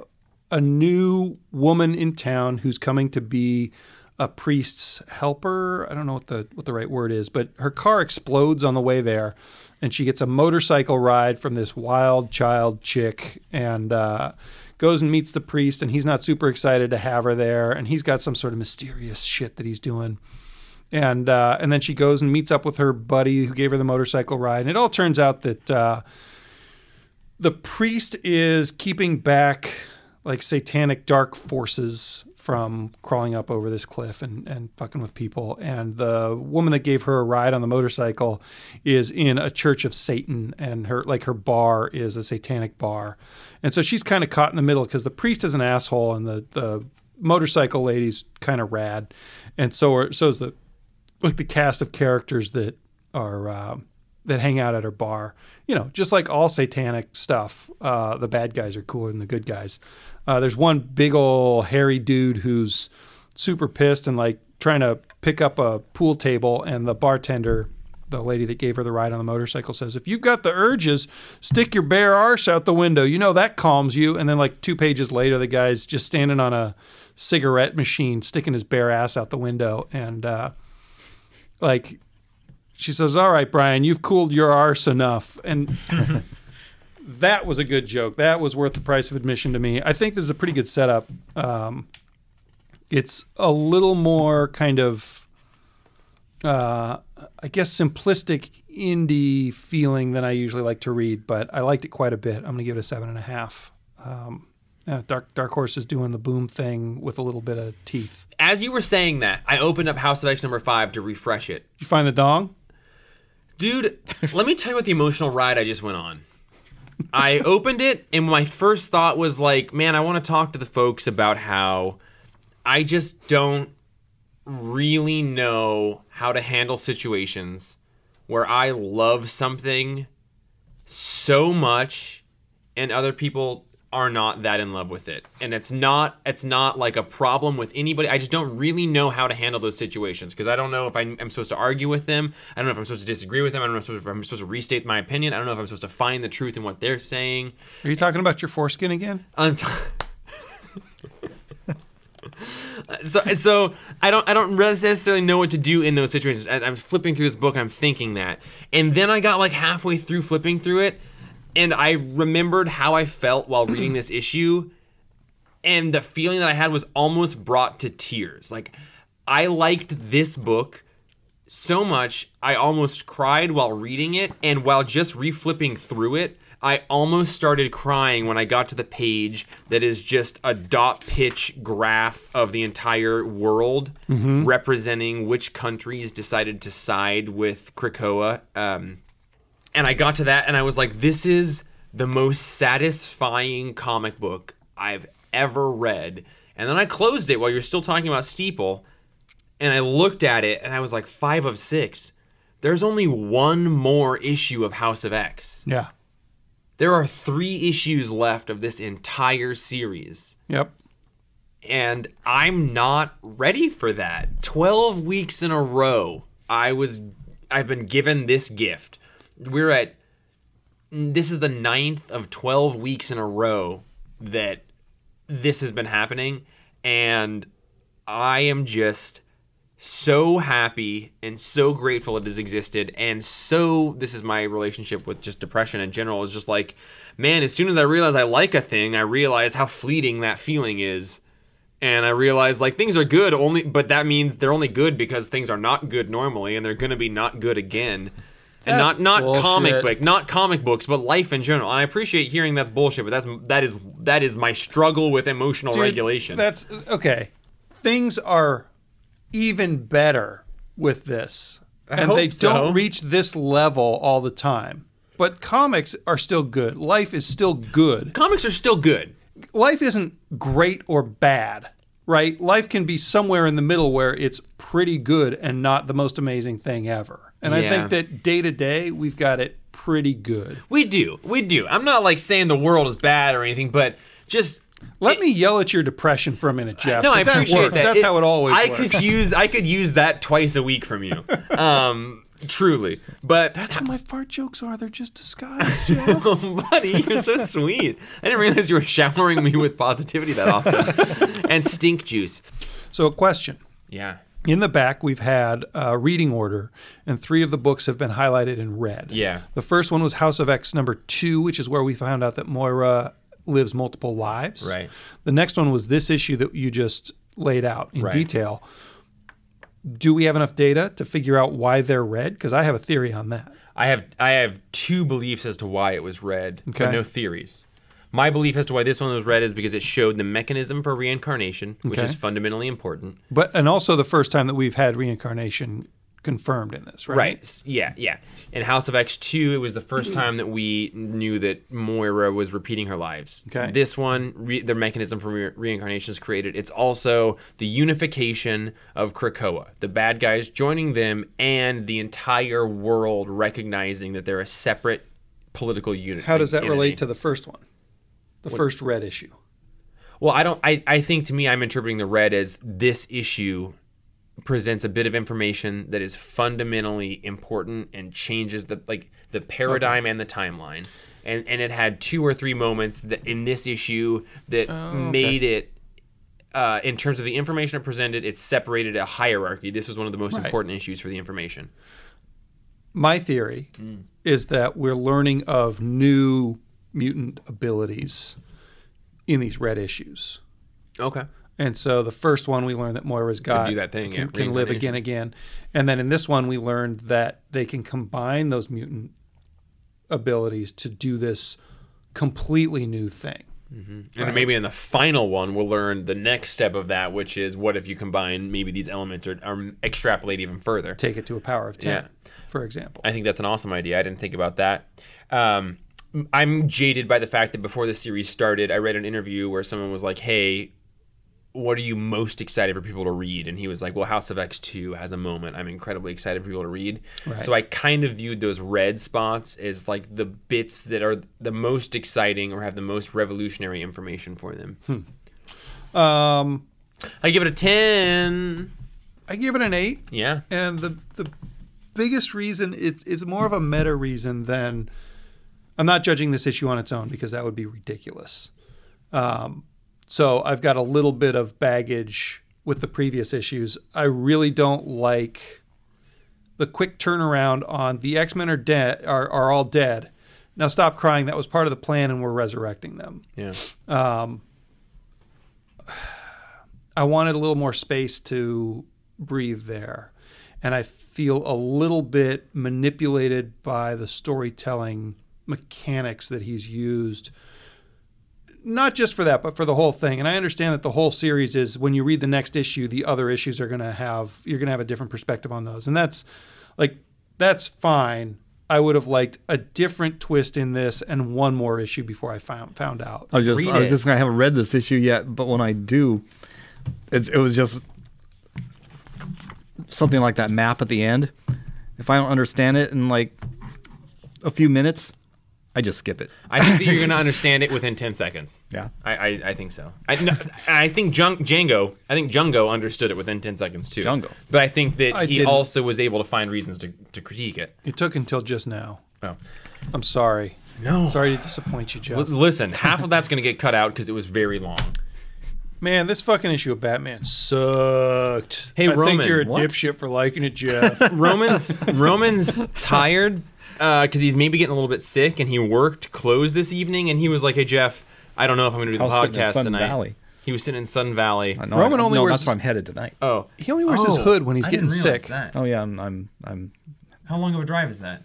a new woman in town who's coming to be a priest's helper. I don't know what the what the right word is, but her car explodes on the way there, and she gets a motorcycle ride from this wild child chick, and uh, goes and meets the priest, and he's not super excited to have her there, and he's got some sort of mysterious shit that he's doing and uh, and then she goes and meets up with her buddy who gave her the motorcycle ride. And it all turns out that uh, the priest is keeping back like satanic dark forces from crawling up over this cliff and, and fucking with people. And the woman that gave her a ride on the motorcycle is in a church of Satan, and her like her bar is a satanic bar. And so she's kind of caught in the middle because the priest is an asshole and the the motorcycle lady's kind of rad, and so are, so is the like the cast of characters that are uh, that hang out at her bar. You know, just like all satanic stuff, uh, the bad guys are cooler than the good guys. Uh, there's one big old hairy dude who's super pissed and like trying to pick up a pool table, and the bartender. The lady that gave her the ride on the motorcycle says, "If you've got the urges, stick your bare arse out the window. You know that calms you." And then, like two pages later, the guy's just standing on a cigarette machine, sticking his bare ass out the window, and uh, like she says, "All right, Brian, you've cooled your arse enough." And [LAUGHS] that was a good joke. That was worth the price of admission to me. I think this is a pretty good setup. Um, it's a little more kind of, uh, I guess, simplistic indie feeling than I usually like to read, but I liked it quite a bit. I'm going to give it a seven and a half. Um, yeah, Dark Dark Horse is doing the boom thing with a little bit of teeth. as you were saying that, I opened up House of X number five to refresh it. You find the dong? Dude, let me tell you what the emotional ride I just went on. I opened it, and my first thought was like, man, I want to talk to the folks about how I just don't really know how to handle situations where I love something so much and other people are not that in love with it. And it's not it's not like a problem with anybody. I just don't really know how to handle those situations because i don't know if I'm, I'm supposed to argue with them. I don't know if i'm supposed to disagree with them. I don't know if I'm supposed, if I'm supposed to restate my opinion. I don't know if i'm supposed to find the truth in what they're saying. Are you talking about your foreskin again? Unt- [LAUGHS] so so I don't I don't necessarily know what to do in those situations. I, I'm flipping through this book I'm thinking that, and then I got like halfway through flipping through it, and I remembered how I felt while reading this issue, and the feeling that I had was almost brought to tears. Like I liked this book so much I almost cried while reading it, and while just reflipping through it, I almost started crying when I got to the page that is just a dot pitch graph of the entire world representing which countries decided to side with Krakoa. Um, and I got to that and I was like, this is the most satisfying comic book I've ever read. And then I closed it while you're still talking about Steeple and I looked at it and I was like, five of six. There's only one more issue of House of X. Yeah. There are three issues left of this entire series. Yep. And I'm not ready for that. 12 weeks in a row, I was I've been given this gift. We're at this is the ninth of 12 weeks in a row that this has been happening and I am just so happy and so grateful it has existed and so this is my relationship with just depression in general. Is just like man as soon as i realize i like a thing i realize how fleeting that feeling is. And i realize like things are good only but that means they're only good because things are not good normally and they're going to be not good again and That's not not comic bullshit. book not comic books but life in general and i appreciate hearing that's bullshit but that's that is that is my struggle with emotional Dude, regulation That's okay. Things are even better with this. and hope they so. don't reach this level all the time. But comics are still good. Life is still good. comics are still good Life isn't great or bad, right? Life can be somewhere in the middle where it's pretty good and not the most amazing thing ever. And I think that day to day, we've got it pretty good. We do. We do. I'm not like saying the world is bad or anything, but just Let me yell at your depression for a minute, Jeff. no, I 'cause that appreciate works. that. That's how it always I works. could use I could use that twice a week from you. [LAUGHS] Um Truly, but That's what my fart jokes are. They're just disguised, [LAUGHS] Jeff. Oh, buddy, you're so sweet. I didn't realize you were showering me with positivity that often. [LAUGHS] and stink juice. so, a question. Yeah. In the back, we've had a reading order, and three of the books have been highlighted in red. Yeah. The first one was House of X number two, which is where we found out that Moira lives multiple lives. Right. The next one was this issue that you just laid out in Right. detail. Do we have enough data to figure out why they're red? Because I have a theory on that. I have I have two beliefs as to why it was red, Okay. but no theories. My belief as to why this one was red is because it showed the mechanism for reincarnation, which Okay. is fundamentally important. But and also the first time that we've had reincarnation confirmed in this, right? Right. Yeah, yeah. In House of X2, it was the first time that we knew that Moira was repeating her lives. Okay. This one, re- the mechanism for re- reincarnation is created. It's also the unification of Krakoa, the bad guys joining them, and the entire world recognizing that they're a separate political unit. How does that entity. relate to the first one? The first red issue. Well, I don't. I, I think to me, I'm interpreting the red as this issue presents a bit of information that is fundamentally important and changes the like the paradigm and the timeline. And and it had two or three moments that in this issue that made it. Uh, in terms of the information it presented, it separated a hierarchy. This was one of the most Right. important issues for the information. My theory Hmm. is that we're learning of new mutant abilities in these red issues. Okay. And so the first one we learned that Moira's got do that thing, can, yeah, can live again again. And then in this one we learned that they can combine those mutant abilities to do this completely new thing. And then maybe in the final one, we'll learn the next step of that, which is what if you combine maybe these elements or, or extrapolate even further. Take it to a power of 10, Yeah. for example. I think that's an awesome idea. I didn't think about that. Um, I'm jaded by the fact that before the series started, I read an interview where someone was like, "Hey, what are you most excited for people to read?" And he was like, "Well, House of X two has a moment. I'm incredibly excited for people to read." Right. So I kind of viewed those red spots as like the bits that are the most exciting or have the most revolutionary information for them. Um, I give it a ten. I give it an 8. Yeah. And the the biggest reason it's it's more of a meta reason than I'm not judging this issue on its own because that would be ridiculous. Um, so I've got a little bit of baggage with the previous issues. I really don't like the quick turnaround on the X Men are dead are, are all dead. Now stop crying. That was part of the plan, and we're resurrecting them. Yeah. I wanted a little more space to breathe there. And I feel a little bit manipulated by the storytelling mechanics that he's used. Not just for that, but for the whole thing. And I understand that the whole series is when you read the next issue, the other issues are going to have, you're going to have a different perspective on those. And that's like, that's fine. I would have liked a different twist in this and one more issue before I found found out. I was just Read I was it. just I haven't read this issue yet, but when I do, it's, it was just something like that map at the end. If I don't understand it in like a few minutes, I just skip it. I think that you're going to understand it within 10 seconds. [LAUGHS] Yeah. I, I, I think so. I, no, I think Jung, Django. I think Django understood it within ten seconds too. Django. but I think that I he didn't. also was able to find reasons to, to critique it. It took until just now. Oh. I'm sorry. No. Sorry to disappoint you, Jeff. L- listen, half of that's going to get cut out because it was very long. Man, this fucking issue of Batman sucked. Hey, I Roman, think you're a what? dipshit for liking it, Jeff. [LAUGHS] Roman's Roman's tired Uh, because he's maybe getting a little bit sick, and he worked closed this evening, and he was like, "Hey Jeff, I don't know if I'm going to do the I was sitting in podcast Sun tonight." Valley. He was sitting in Sun Valley. I know, Roman I, only no, wears- that's where I'm headed tonight. Oh, he only wears his oh, hood when he's I getting didn't sick. That. Oh yeah, I'm I'm I'm How long of a drive is that?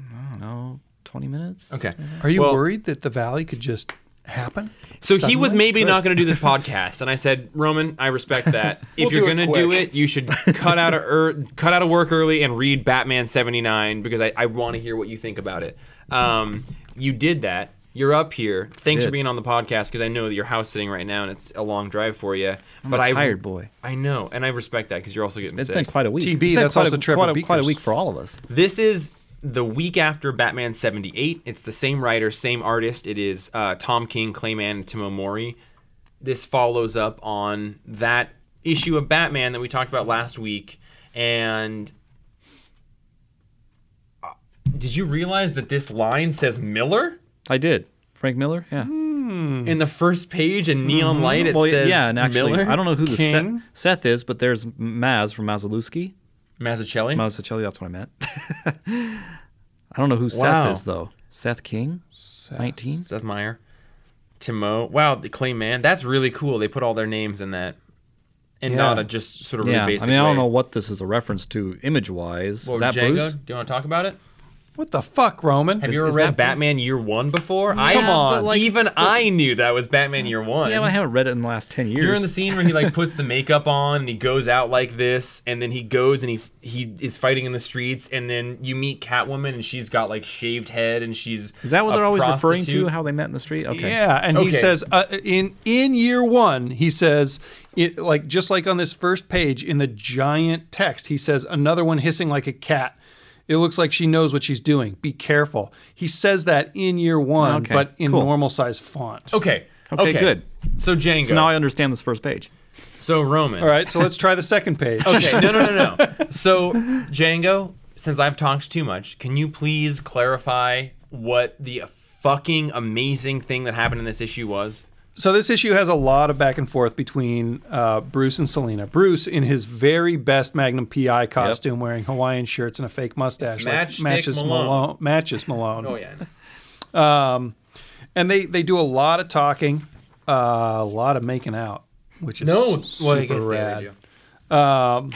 I don't know, twenty minutes. okay. Are you Well- worried that the valley could just happen? So he was maybe Good. not going to do this podcast, and I said, Roman, I respect [LAUGHS] that. We'll if you're going to do it, you should cut out of er, cut out of work early and read Batman '79 because I, I want to hear what you think about it. Um, you did that. You're up here. Thanks for being on the podcast because I know that you're house sitting right now and it's a long drive for you. I'm but a I tired boy. I know, and I respect that because you're also getting It's sick. been quite a week. TB, It's been that's quite also a, Trevor quite a, quite a week for all of us. This is the week after Batman 78. It's the same writer, same artist. It is uh, Tom King, Clay Mann, and Tomeu Morey. This follows up on that issue of Batman that we talked about last week. And uh, did you realize that this line says Miller I did. Frank Miller, yeah. Hmm. in the first page in neon mm-hmm. light? It well, says yeah, and actually, Miller. I don't know who the King? Seth, Seth is, but there's Maz from Mazaluski. Mazzucchelli. Mazzucchelli, that's what I meant. [LAUGHS] I don't know who Wow. Seth is though. Seth King, nineteen. Seth Meyer, Tomeu. Wow, the Clay Mann. That's really cool. They put all their names in that, and Yeah. not a just sort of Yeah, really I mean, I don't way. know what this is a reference to image-wise. What, is that Django? Bruce? Do you want to talk about it? What the fuck, Roman? Have Is- you ever is read that- Batman Year One before? I Come on. but, like, even I knew that was Batman Year One. Yeah, but I haven't read it in the last ten years. You're in the scene where he like puts the makeup on and he goes out like this, and then he goes and he he is fighting in the streets, and then you meet Catwoman and she's got like shaved head and she's is that what a they're always referring to? prostitute. How they met in the street? Okay. Yeah, and he Okay. says uh, in in year one, he says it like just like on this first page in the giant text, he says another one hissing like a cat. It looks like she knows what she's doing. Be careful. He says that in year one, Okay, but in cool. normal size font. Okay. Okay, good. So Django. So now I understand this first page. so Roman. All right, so let's try the second page. Okay. No, no, no, no. [LAUGHS] So Django, since I've talked too much, can you please clarify what the fucking amazing thing that happened in this issue was? So this issue has a lot of back and forth between uh, Bruce and Selina. Bruce in his very best Magnum PI costume, wearing Hawaiian shirts and a fake mustache, like matches Malone. matches Malone. Oh yeah. and they they do a lot of talking, uh, a lot of making out, which is No. super Well, rad. Um,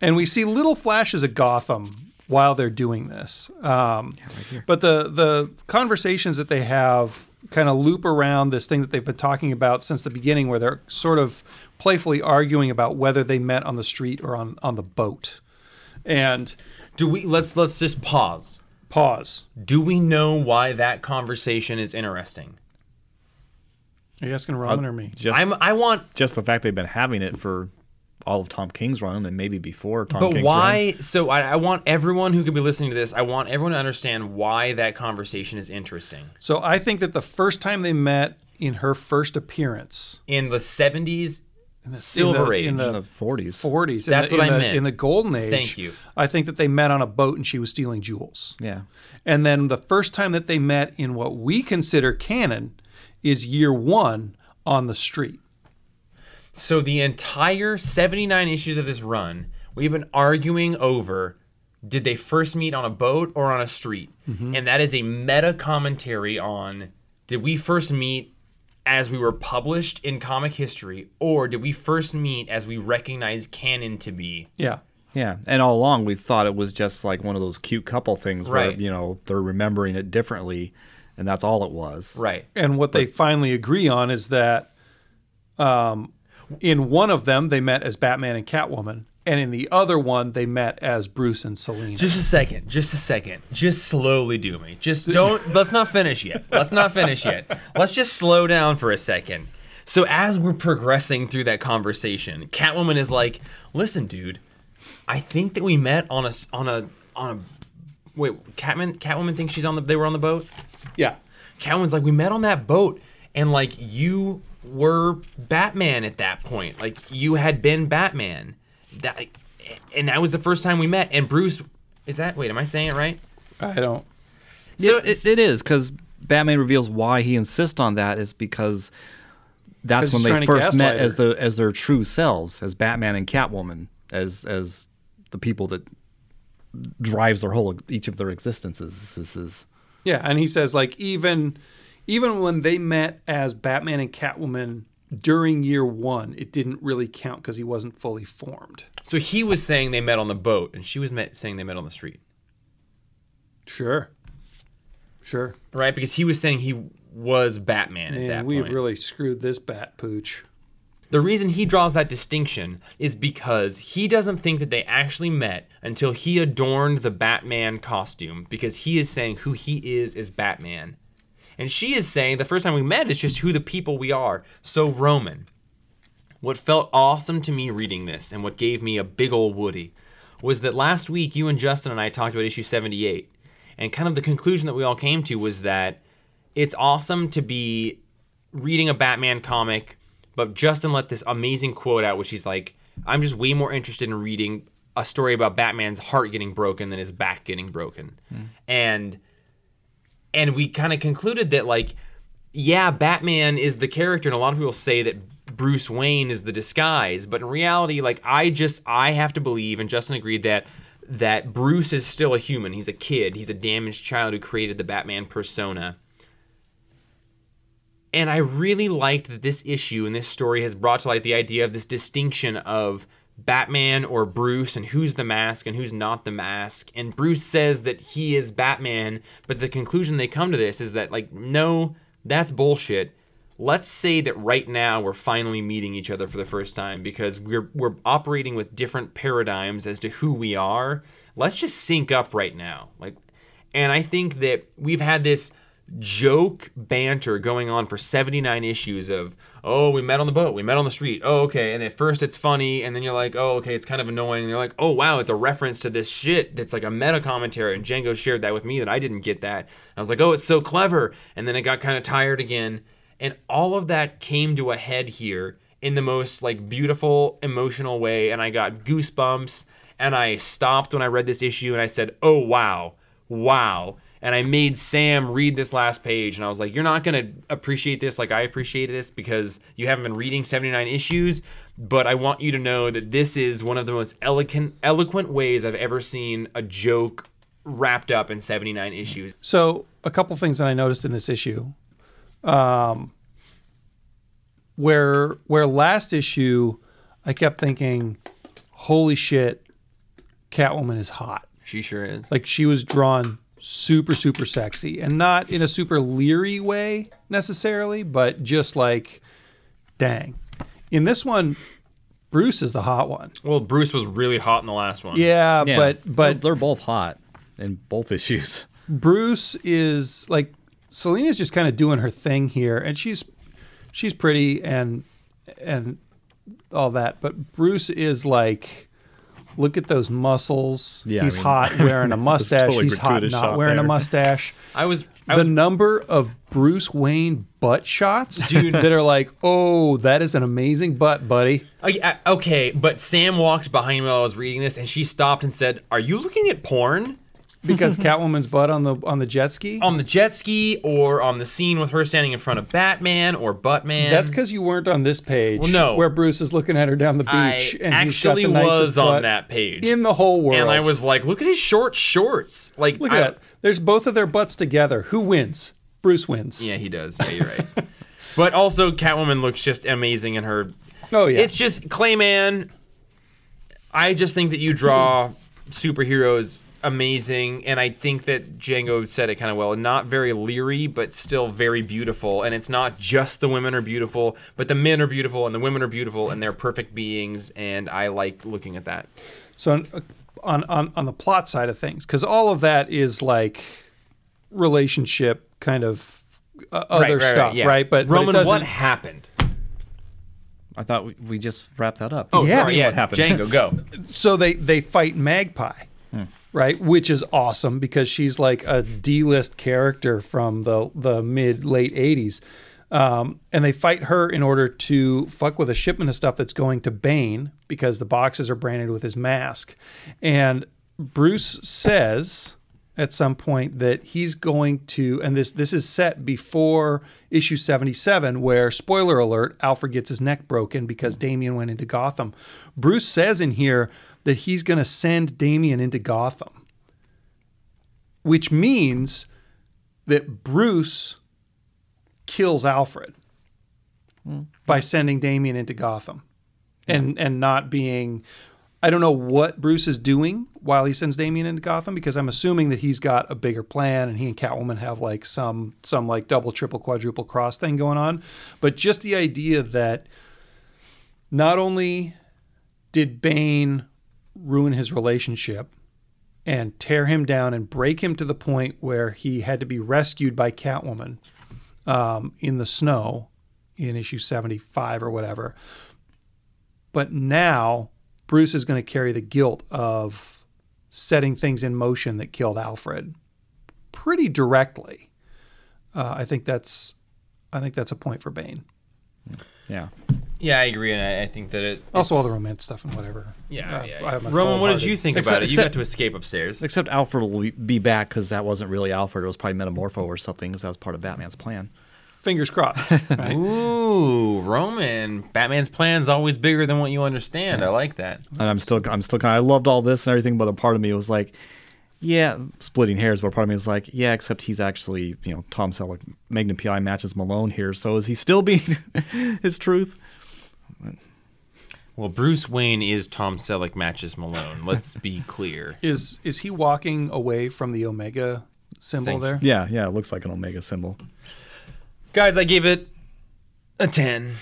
and we see little flashes of Gotham while they're doing this. Um, but the the conversations that they have kind of loop around this thing that they've been talking about since the beginning, where they're sort of playfully arguing about whether they met on the street or on on the boat. And Do we let's let's just pause. pause. Do we know why that conversation is interesting? Are you asking Roman uh, or me? Just, I'm I want just the fact they've been having it for all of Tom King's run and maybe before Tom King's but King's why so I, I want everyone who could be listening to this, I want everyone to understand why that conversation is interesting. So I think that the first time they met in her first appearance, In the seventies, in the Silver in the, Age. in the the 40s. 40s. That's in what the, I in the- meant. In the golden age. Thank you. I think that they met on a boat and she was stealing jewels. Yeah. And then the first time that they met in what we consider canon is year one on the street. So the entire 79 issues of this run, we've been arguing over did they first meet on a boat or on a street? And that is a meta commentary on did we first meet as we were published in comic history or did we first meet as we recognize canon to be? Yeah. Yeah, and all along we thought it was just like one of those cute couple things where Right. you know they're remembering it differently, and that's all it was. Right. And what they finally agree on is that um, in one of them they met as Batman and Catwoman, and in the other one they met as Bruce and Selina. Just a second. Just a second. Just slowly do me. Just don't. let's not finish yet. Let's not finish yet. Let's just slow down for a second. So as we're progressing through that conversation, Catwoman is like, "Listen, dude, I think that we met on a on a on a wait. Catman Catwoman thinks she's on the. They were on the boat. yeah. Catwoman's like, we met on that boat, and like you were Batman at that point. Like you had been Batman. That, and that was the first time we met. And Bruce, is that? Wait, am I saying it right? I don't. So it, it, it is because Batman reveals why he insists on that is because that's because that's when they first met gaslight as the as their true selves, as Batman and Catwoman, as as the people that drives their whole each of their existences. This is Yeah, and he says like even even when they met as Batman and Catwoman during year one, it didn't really count because he wasn't fully formed. So he was saying they met on the boat, and she was met, saying they met on the street, Sure, sure. right? Because he was saying he was Batman at that we've point. really screwed this bat pooch. The reason he draws that distinction is because he doesn't think that they actually met until he adorned the Batman costume because he is saying who he is is Batman. And she is saying the first time we met is just who the people we are. So, Roman, what felt awesome to me reading this and what gave me a big old Woody was that last week you and Justin and I talked about issue 78. And kind of the conclusion that we all came to was that it's awesome to be reading a Batman comic, but Justin let this amazing quote out, which he's like, I'm just way more interested in reading a story about Batman's heart getting broken than his back getting broken, hmm. and and we kind of concluded that like yeah batman is the character and a lot of people say that bruce wayne is the disguise but in reality like i just i have to believe and justin agreed that that bruce is still a human. He's a kid. He's a damaged child who created the batman persona. And I really liked that this issue and this story has brought to light the idea of this distinction of Batman or Bruce and who's the mask and who's not the mask. And Bruce says that he is Batman, but the conclusion they come to this is that, like, no, that's bullshit. Let's say that right now we're finally meeting each other for the first time because we're we're operating with different paradigms as to who we are. Let's just sync up right now. Like and I think that we've had this joke banter going on for 79 issues of, oh, we met on the boat, we met on the street. Oh, okay. And at first it's funny, and then you're like, oh, okay, it's kind of annoying. And you're like, oh, wow, it's a reference to this shit that's like a meta commentary. And Django shared that with me that I didn't get that. I was like, oh, it's so clever. And then it got kind of tired again. And all of that came to a head here in the most like beautiful, emotional way. And I got goosebumps. And I stopped when I read this issue and I said, oh, wow, wow and I made Sam read this last page, and I was like, "You're not gonna appreciate this like I appreciate this because you haven't been reading 79 issues, but I want you to know that this is one of the most eloquent, eloquent ways I've ever seen a joke wrapped up in 79 issues." So a couple things that I noticed in this issue, um, where where last issue, I kept thinking, "Holy shit, Catwoman is hot." She sure is. Like she was drawn super super sexy, and not in a super leery way necessarily, but just like, dang. In this one, Bruce is the hot one. Well, Bruce was really hot in the last one. Yeah, Yeah, but they're- but they're both hot in both issues. [LAUGHS] Bruce is like Selina's just kind of doing her thing here, and she's she's pretty and and all that, but Bruce is like, look at those muscles. Yeah, I He's mean- hot [LAUGHS] wearing a mustache. totally He's hot not shot wearing a mustache. [LAUGHS] I was. I the was number of Bruce Wayne butt shots, Dude. that are like, oh, that is an amazing butt, buddy. Oh, yeah, uh, okay, but Sam walked behind me while I was reading this, and she stopped and said, "Are you looking at porn?" Because [LAUGHS] Catwoman's butt on the on the jet ski. on the jet ski or on the scene with her standing in front of Batman or Buttman. That's because you weren't on this page. Well, no. where Bruce is looking at her down the I beach, and he's got the was on that page. in the whole world. and I was like, look at his short shorts. Like, look I- at that. There's both of their butts together. Who wins? Bruce wins. Yeah, he does. Yeah, you're right. [LAUGHS] but also, Catwoman looks just amazing in her. Oh yeah. It's just Clay Mann. I just think that you draw superheroes amazing, and I think that Django said it kind of well. Not very leery, but still very beautiful. And it's not just the women are beautiful, but the men are beautiful, and the women are beautiful, and they're perfect beings. And I like looking at that. so on, on on on the plot side of things, because all of that is like relationship kind of uh, other stuff, yeah. right? But but Roman, doesn't- what happened? I thought we, we just wrapped that up. Oh, Yeah. sorry, yeah, What happened? Django, go. [LAUGHS] so they they fight Magpie, right? Which is awesome because she's like a D-list character from the the mid late '80s, um, and they fight her in order to fuck with a shipment of stuff that's going to Bane because the boxes are branded with his mask, and Bruce says at some point that he's going to and this this is set before issue 77 where spoiler alert Alfred gets his neck broken because Damian went into Gotham. Bruce says in here that he's going to send Damian into Gotham. Which means that Bruce kills Alfred hmm. by sending Damian into Gotham and and not being I don't know what Bruce is doing while he sends Damian into Gotham because I'm assuming that he's got a bigger plan and he and Catwoman have like some some like double, triple, quadruple cross thing going on. But just the idea that not only did Bane ruin his relationship and tear him down and break him to the point where he had to be rescued by Catwoman um, in the snow in issue 75 or whatever. But now Bruce is going to carry the guilt of setting things in motion that killed Alfred pretty directly. Uh, I think that's I think that's a point for Bane. Yeah. Yeah, I agree, and I, I think that it Also, all the romance stuff and whatever. Yeah, Uh, yeah. I have my Roman, what did you think Except- about it? You except- got to escape upstairs. Except Alfred will be back because that wasn't really Alfred. It was probably Metamorpho or something because that was part of Batman's plan. Fingers crossed. [LAUGHS] Right? Ooh, Roman. Batman's plan's always bigger than what you understand. I like that. And I'm still, I'm still kind of, I loved all this and everything, but a part of me was like, yeah, splitting hairs. But a part of me was like, yeah, except he's actually, you know, Tom Selleck, Magnum PI matches Malone here. So is he still being [LAUGHS] his truth? Well, Bruce Wayne is Tom Selleck matches Malone. Let's be [LAUGHS] clear. Is is he walking away from the Omega symbol Same. there? Yeah, yeah, it looks like an Omega symbol. Guys, I gave it a 10.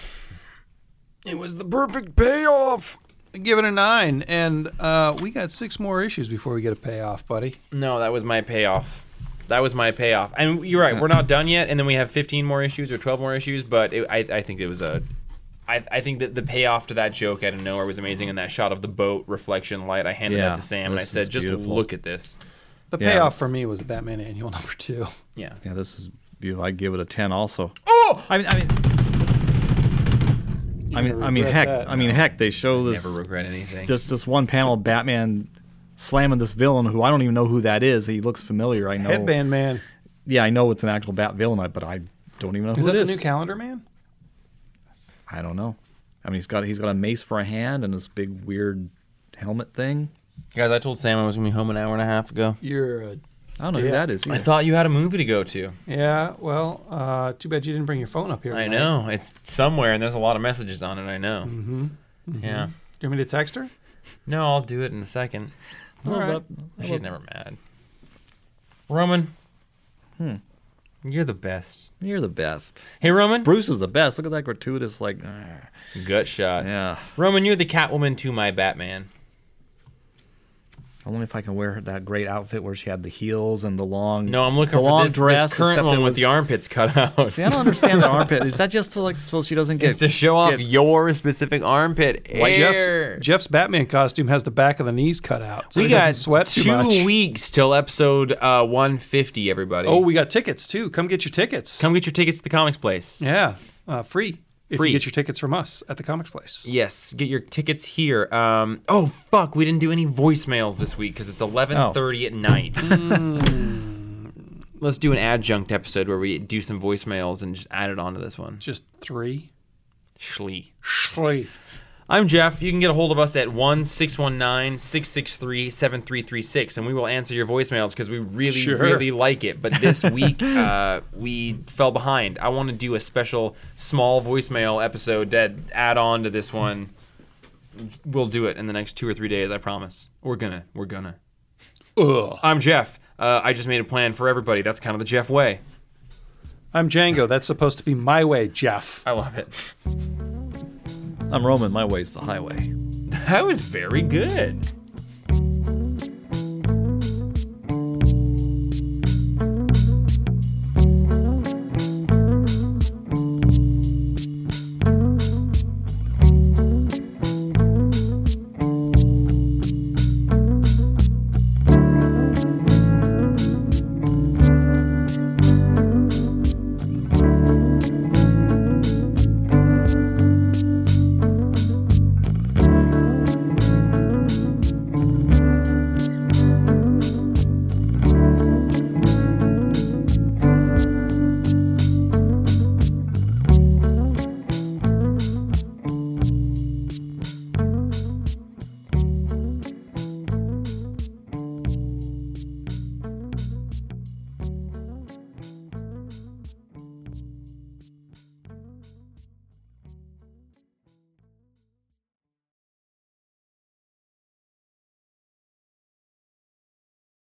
It was the perfect payoff. Give it a nine, and uh, we got six more issues before we get a payoff, buddy. No, that was my payoff. That was my payoff. And you're right, we're not done yet, and then we have 15 more issues or 12 more issues, but it, I, I think it was a. I, I think that the payoff to that joke out of nowhere was amazing, and that shot of the boat reflection light, I handed Yeah, that to Sam, and I this said, just beautiful. look at this. The Yeah. payoff for me was the Batman Annual [LAUGHS] number two. Yeah. Yeah, this is beautiful. I give it a ten also. Oh! I mean, I mean, I mean, I mean, regret heck, that, I mean, no. heck, they show this Never regret anything. this this one panel of Batman slamming this villain who I don't even know who that is. He looks familiar. I know. Headband Man. Yeah, I know it's an actual Bat villain, but I don't even know Is who that it the is. new Calendar Man? I don't know. I mean, he's got he's got a mace for a hand and this big weird helmet thing. Guys, I told Sam I was going to be home an hour and a half ago. You're a I don't know Yeah. who that is. I either. thought you had a movie to go to. yeah. Well, uh, too bad you didn't bring your phone up here. I tonight. know. It's somewhere, and there's a lot of messages on it, I know. Mm-hmm. Yeah. Do you want me to text her? No, I'll do it in a second. All right. She's never mad. Roman. You're the best. You're the best. Hey, Roman. Bruce is the best. Look at that gratuitous like. Gut shot. yeah. Roman, you're the Catwoman to my Batman. I wonder if I can wear that great outfit where she had the heels and the long. No, I'm looking the for long this, dress. this current one it with the armpits cut out. See, I don't understand the [LAUGHS] armpit. Is that just to like so she doesn't get it's to show off get- your specific armpit Why hair. Jeff's Jeff's Batman costume has the back of the knees cut out, so we he got doesn't sweat too two much. weeks till episode uh, 150. Everybody, Oh, we got tickets too. Come get your tickets. come get your tickets to the comics place. Yeah, uh, free. If Free. you get your tickets from us at the comics place. Yes, get your tickets here. Um, oh fuck, we didn't do any voicemails this week because it's 11:30 at night. [LAUGHS] Let's do an adjunct episode where we do some voicemails and just add it onto this one. Just three. Schlee. Shlee. I'm Jeff. You can get a hold of us at 1 619 663 7336, and we will answer your voicemails because we really, Sure. really like it. But this [LAUGHS] week, uh, we fell behind. I want to do a special small voicemail episode that add on to this one. We'll do it in the next two or three days, I promise. We're gonna. We're gonna. Ugh. I'm Jeff. Uh, I just made a plan for everybody. That's kind of the Jeff way. I'm Django. That's supposed to be my way, Jeff. I love it. I'm Roman. My way's the highway. That was very good.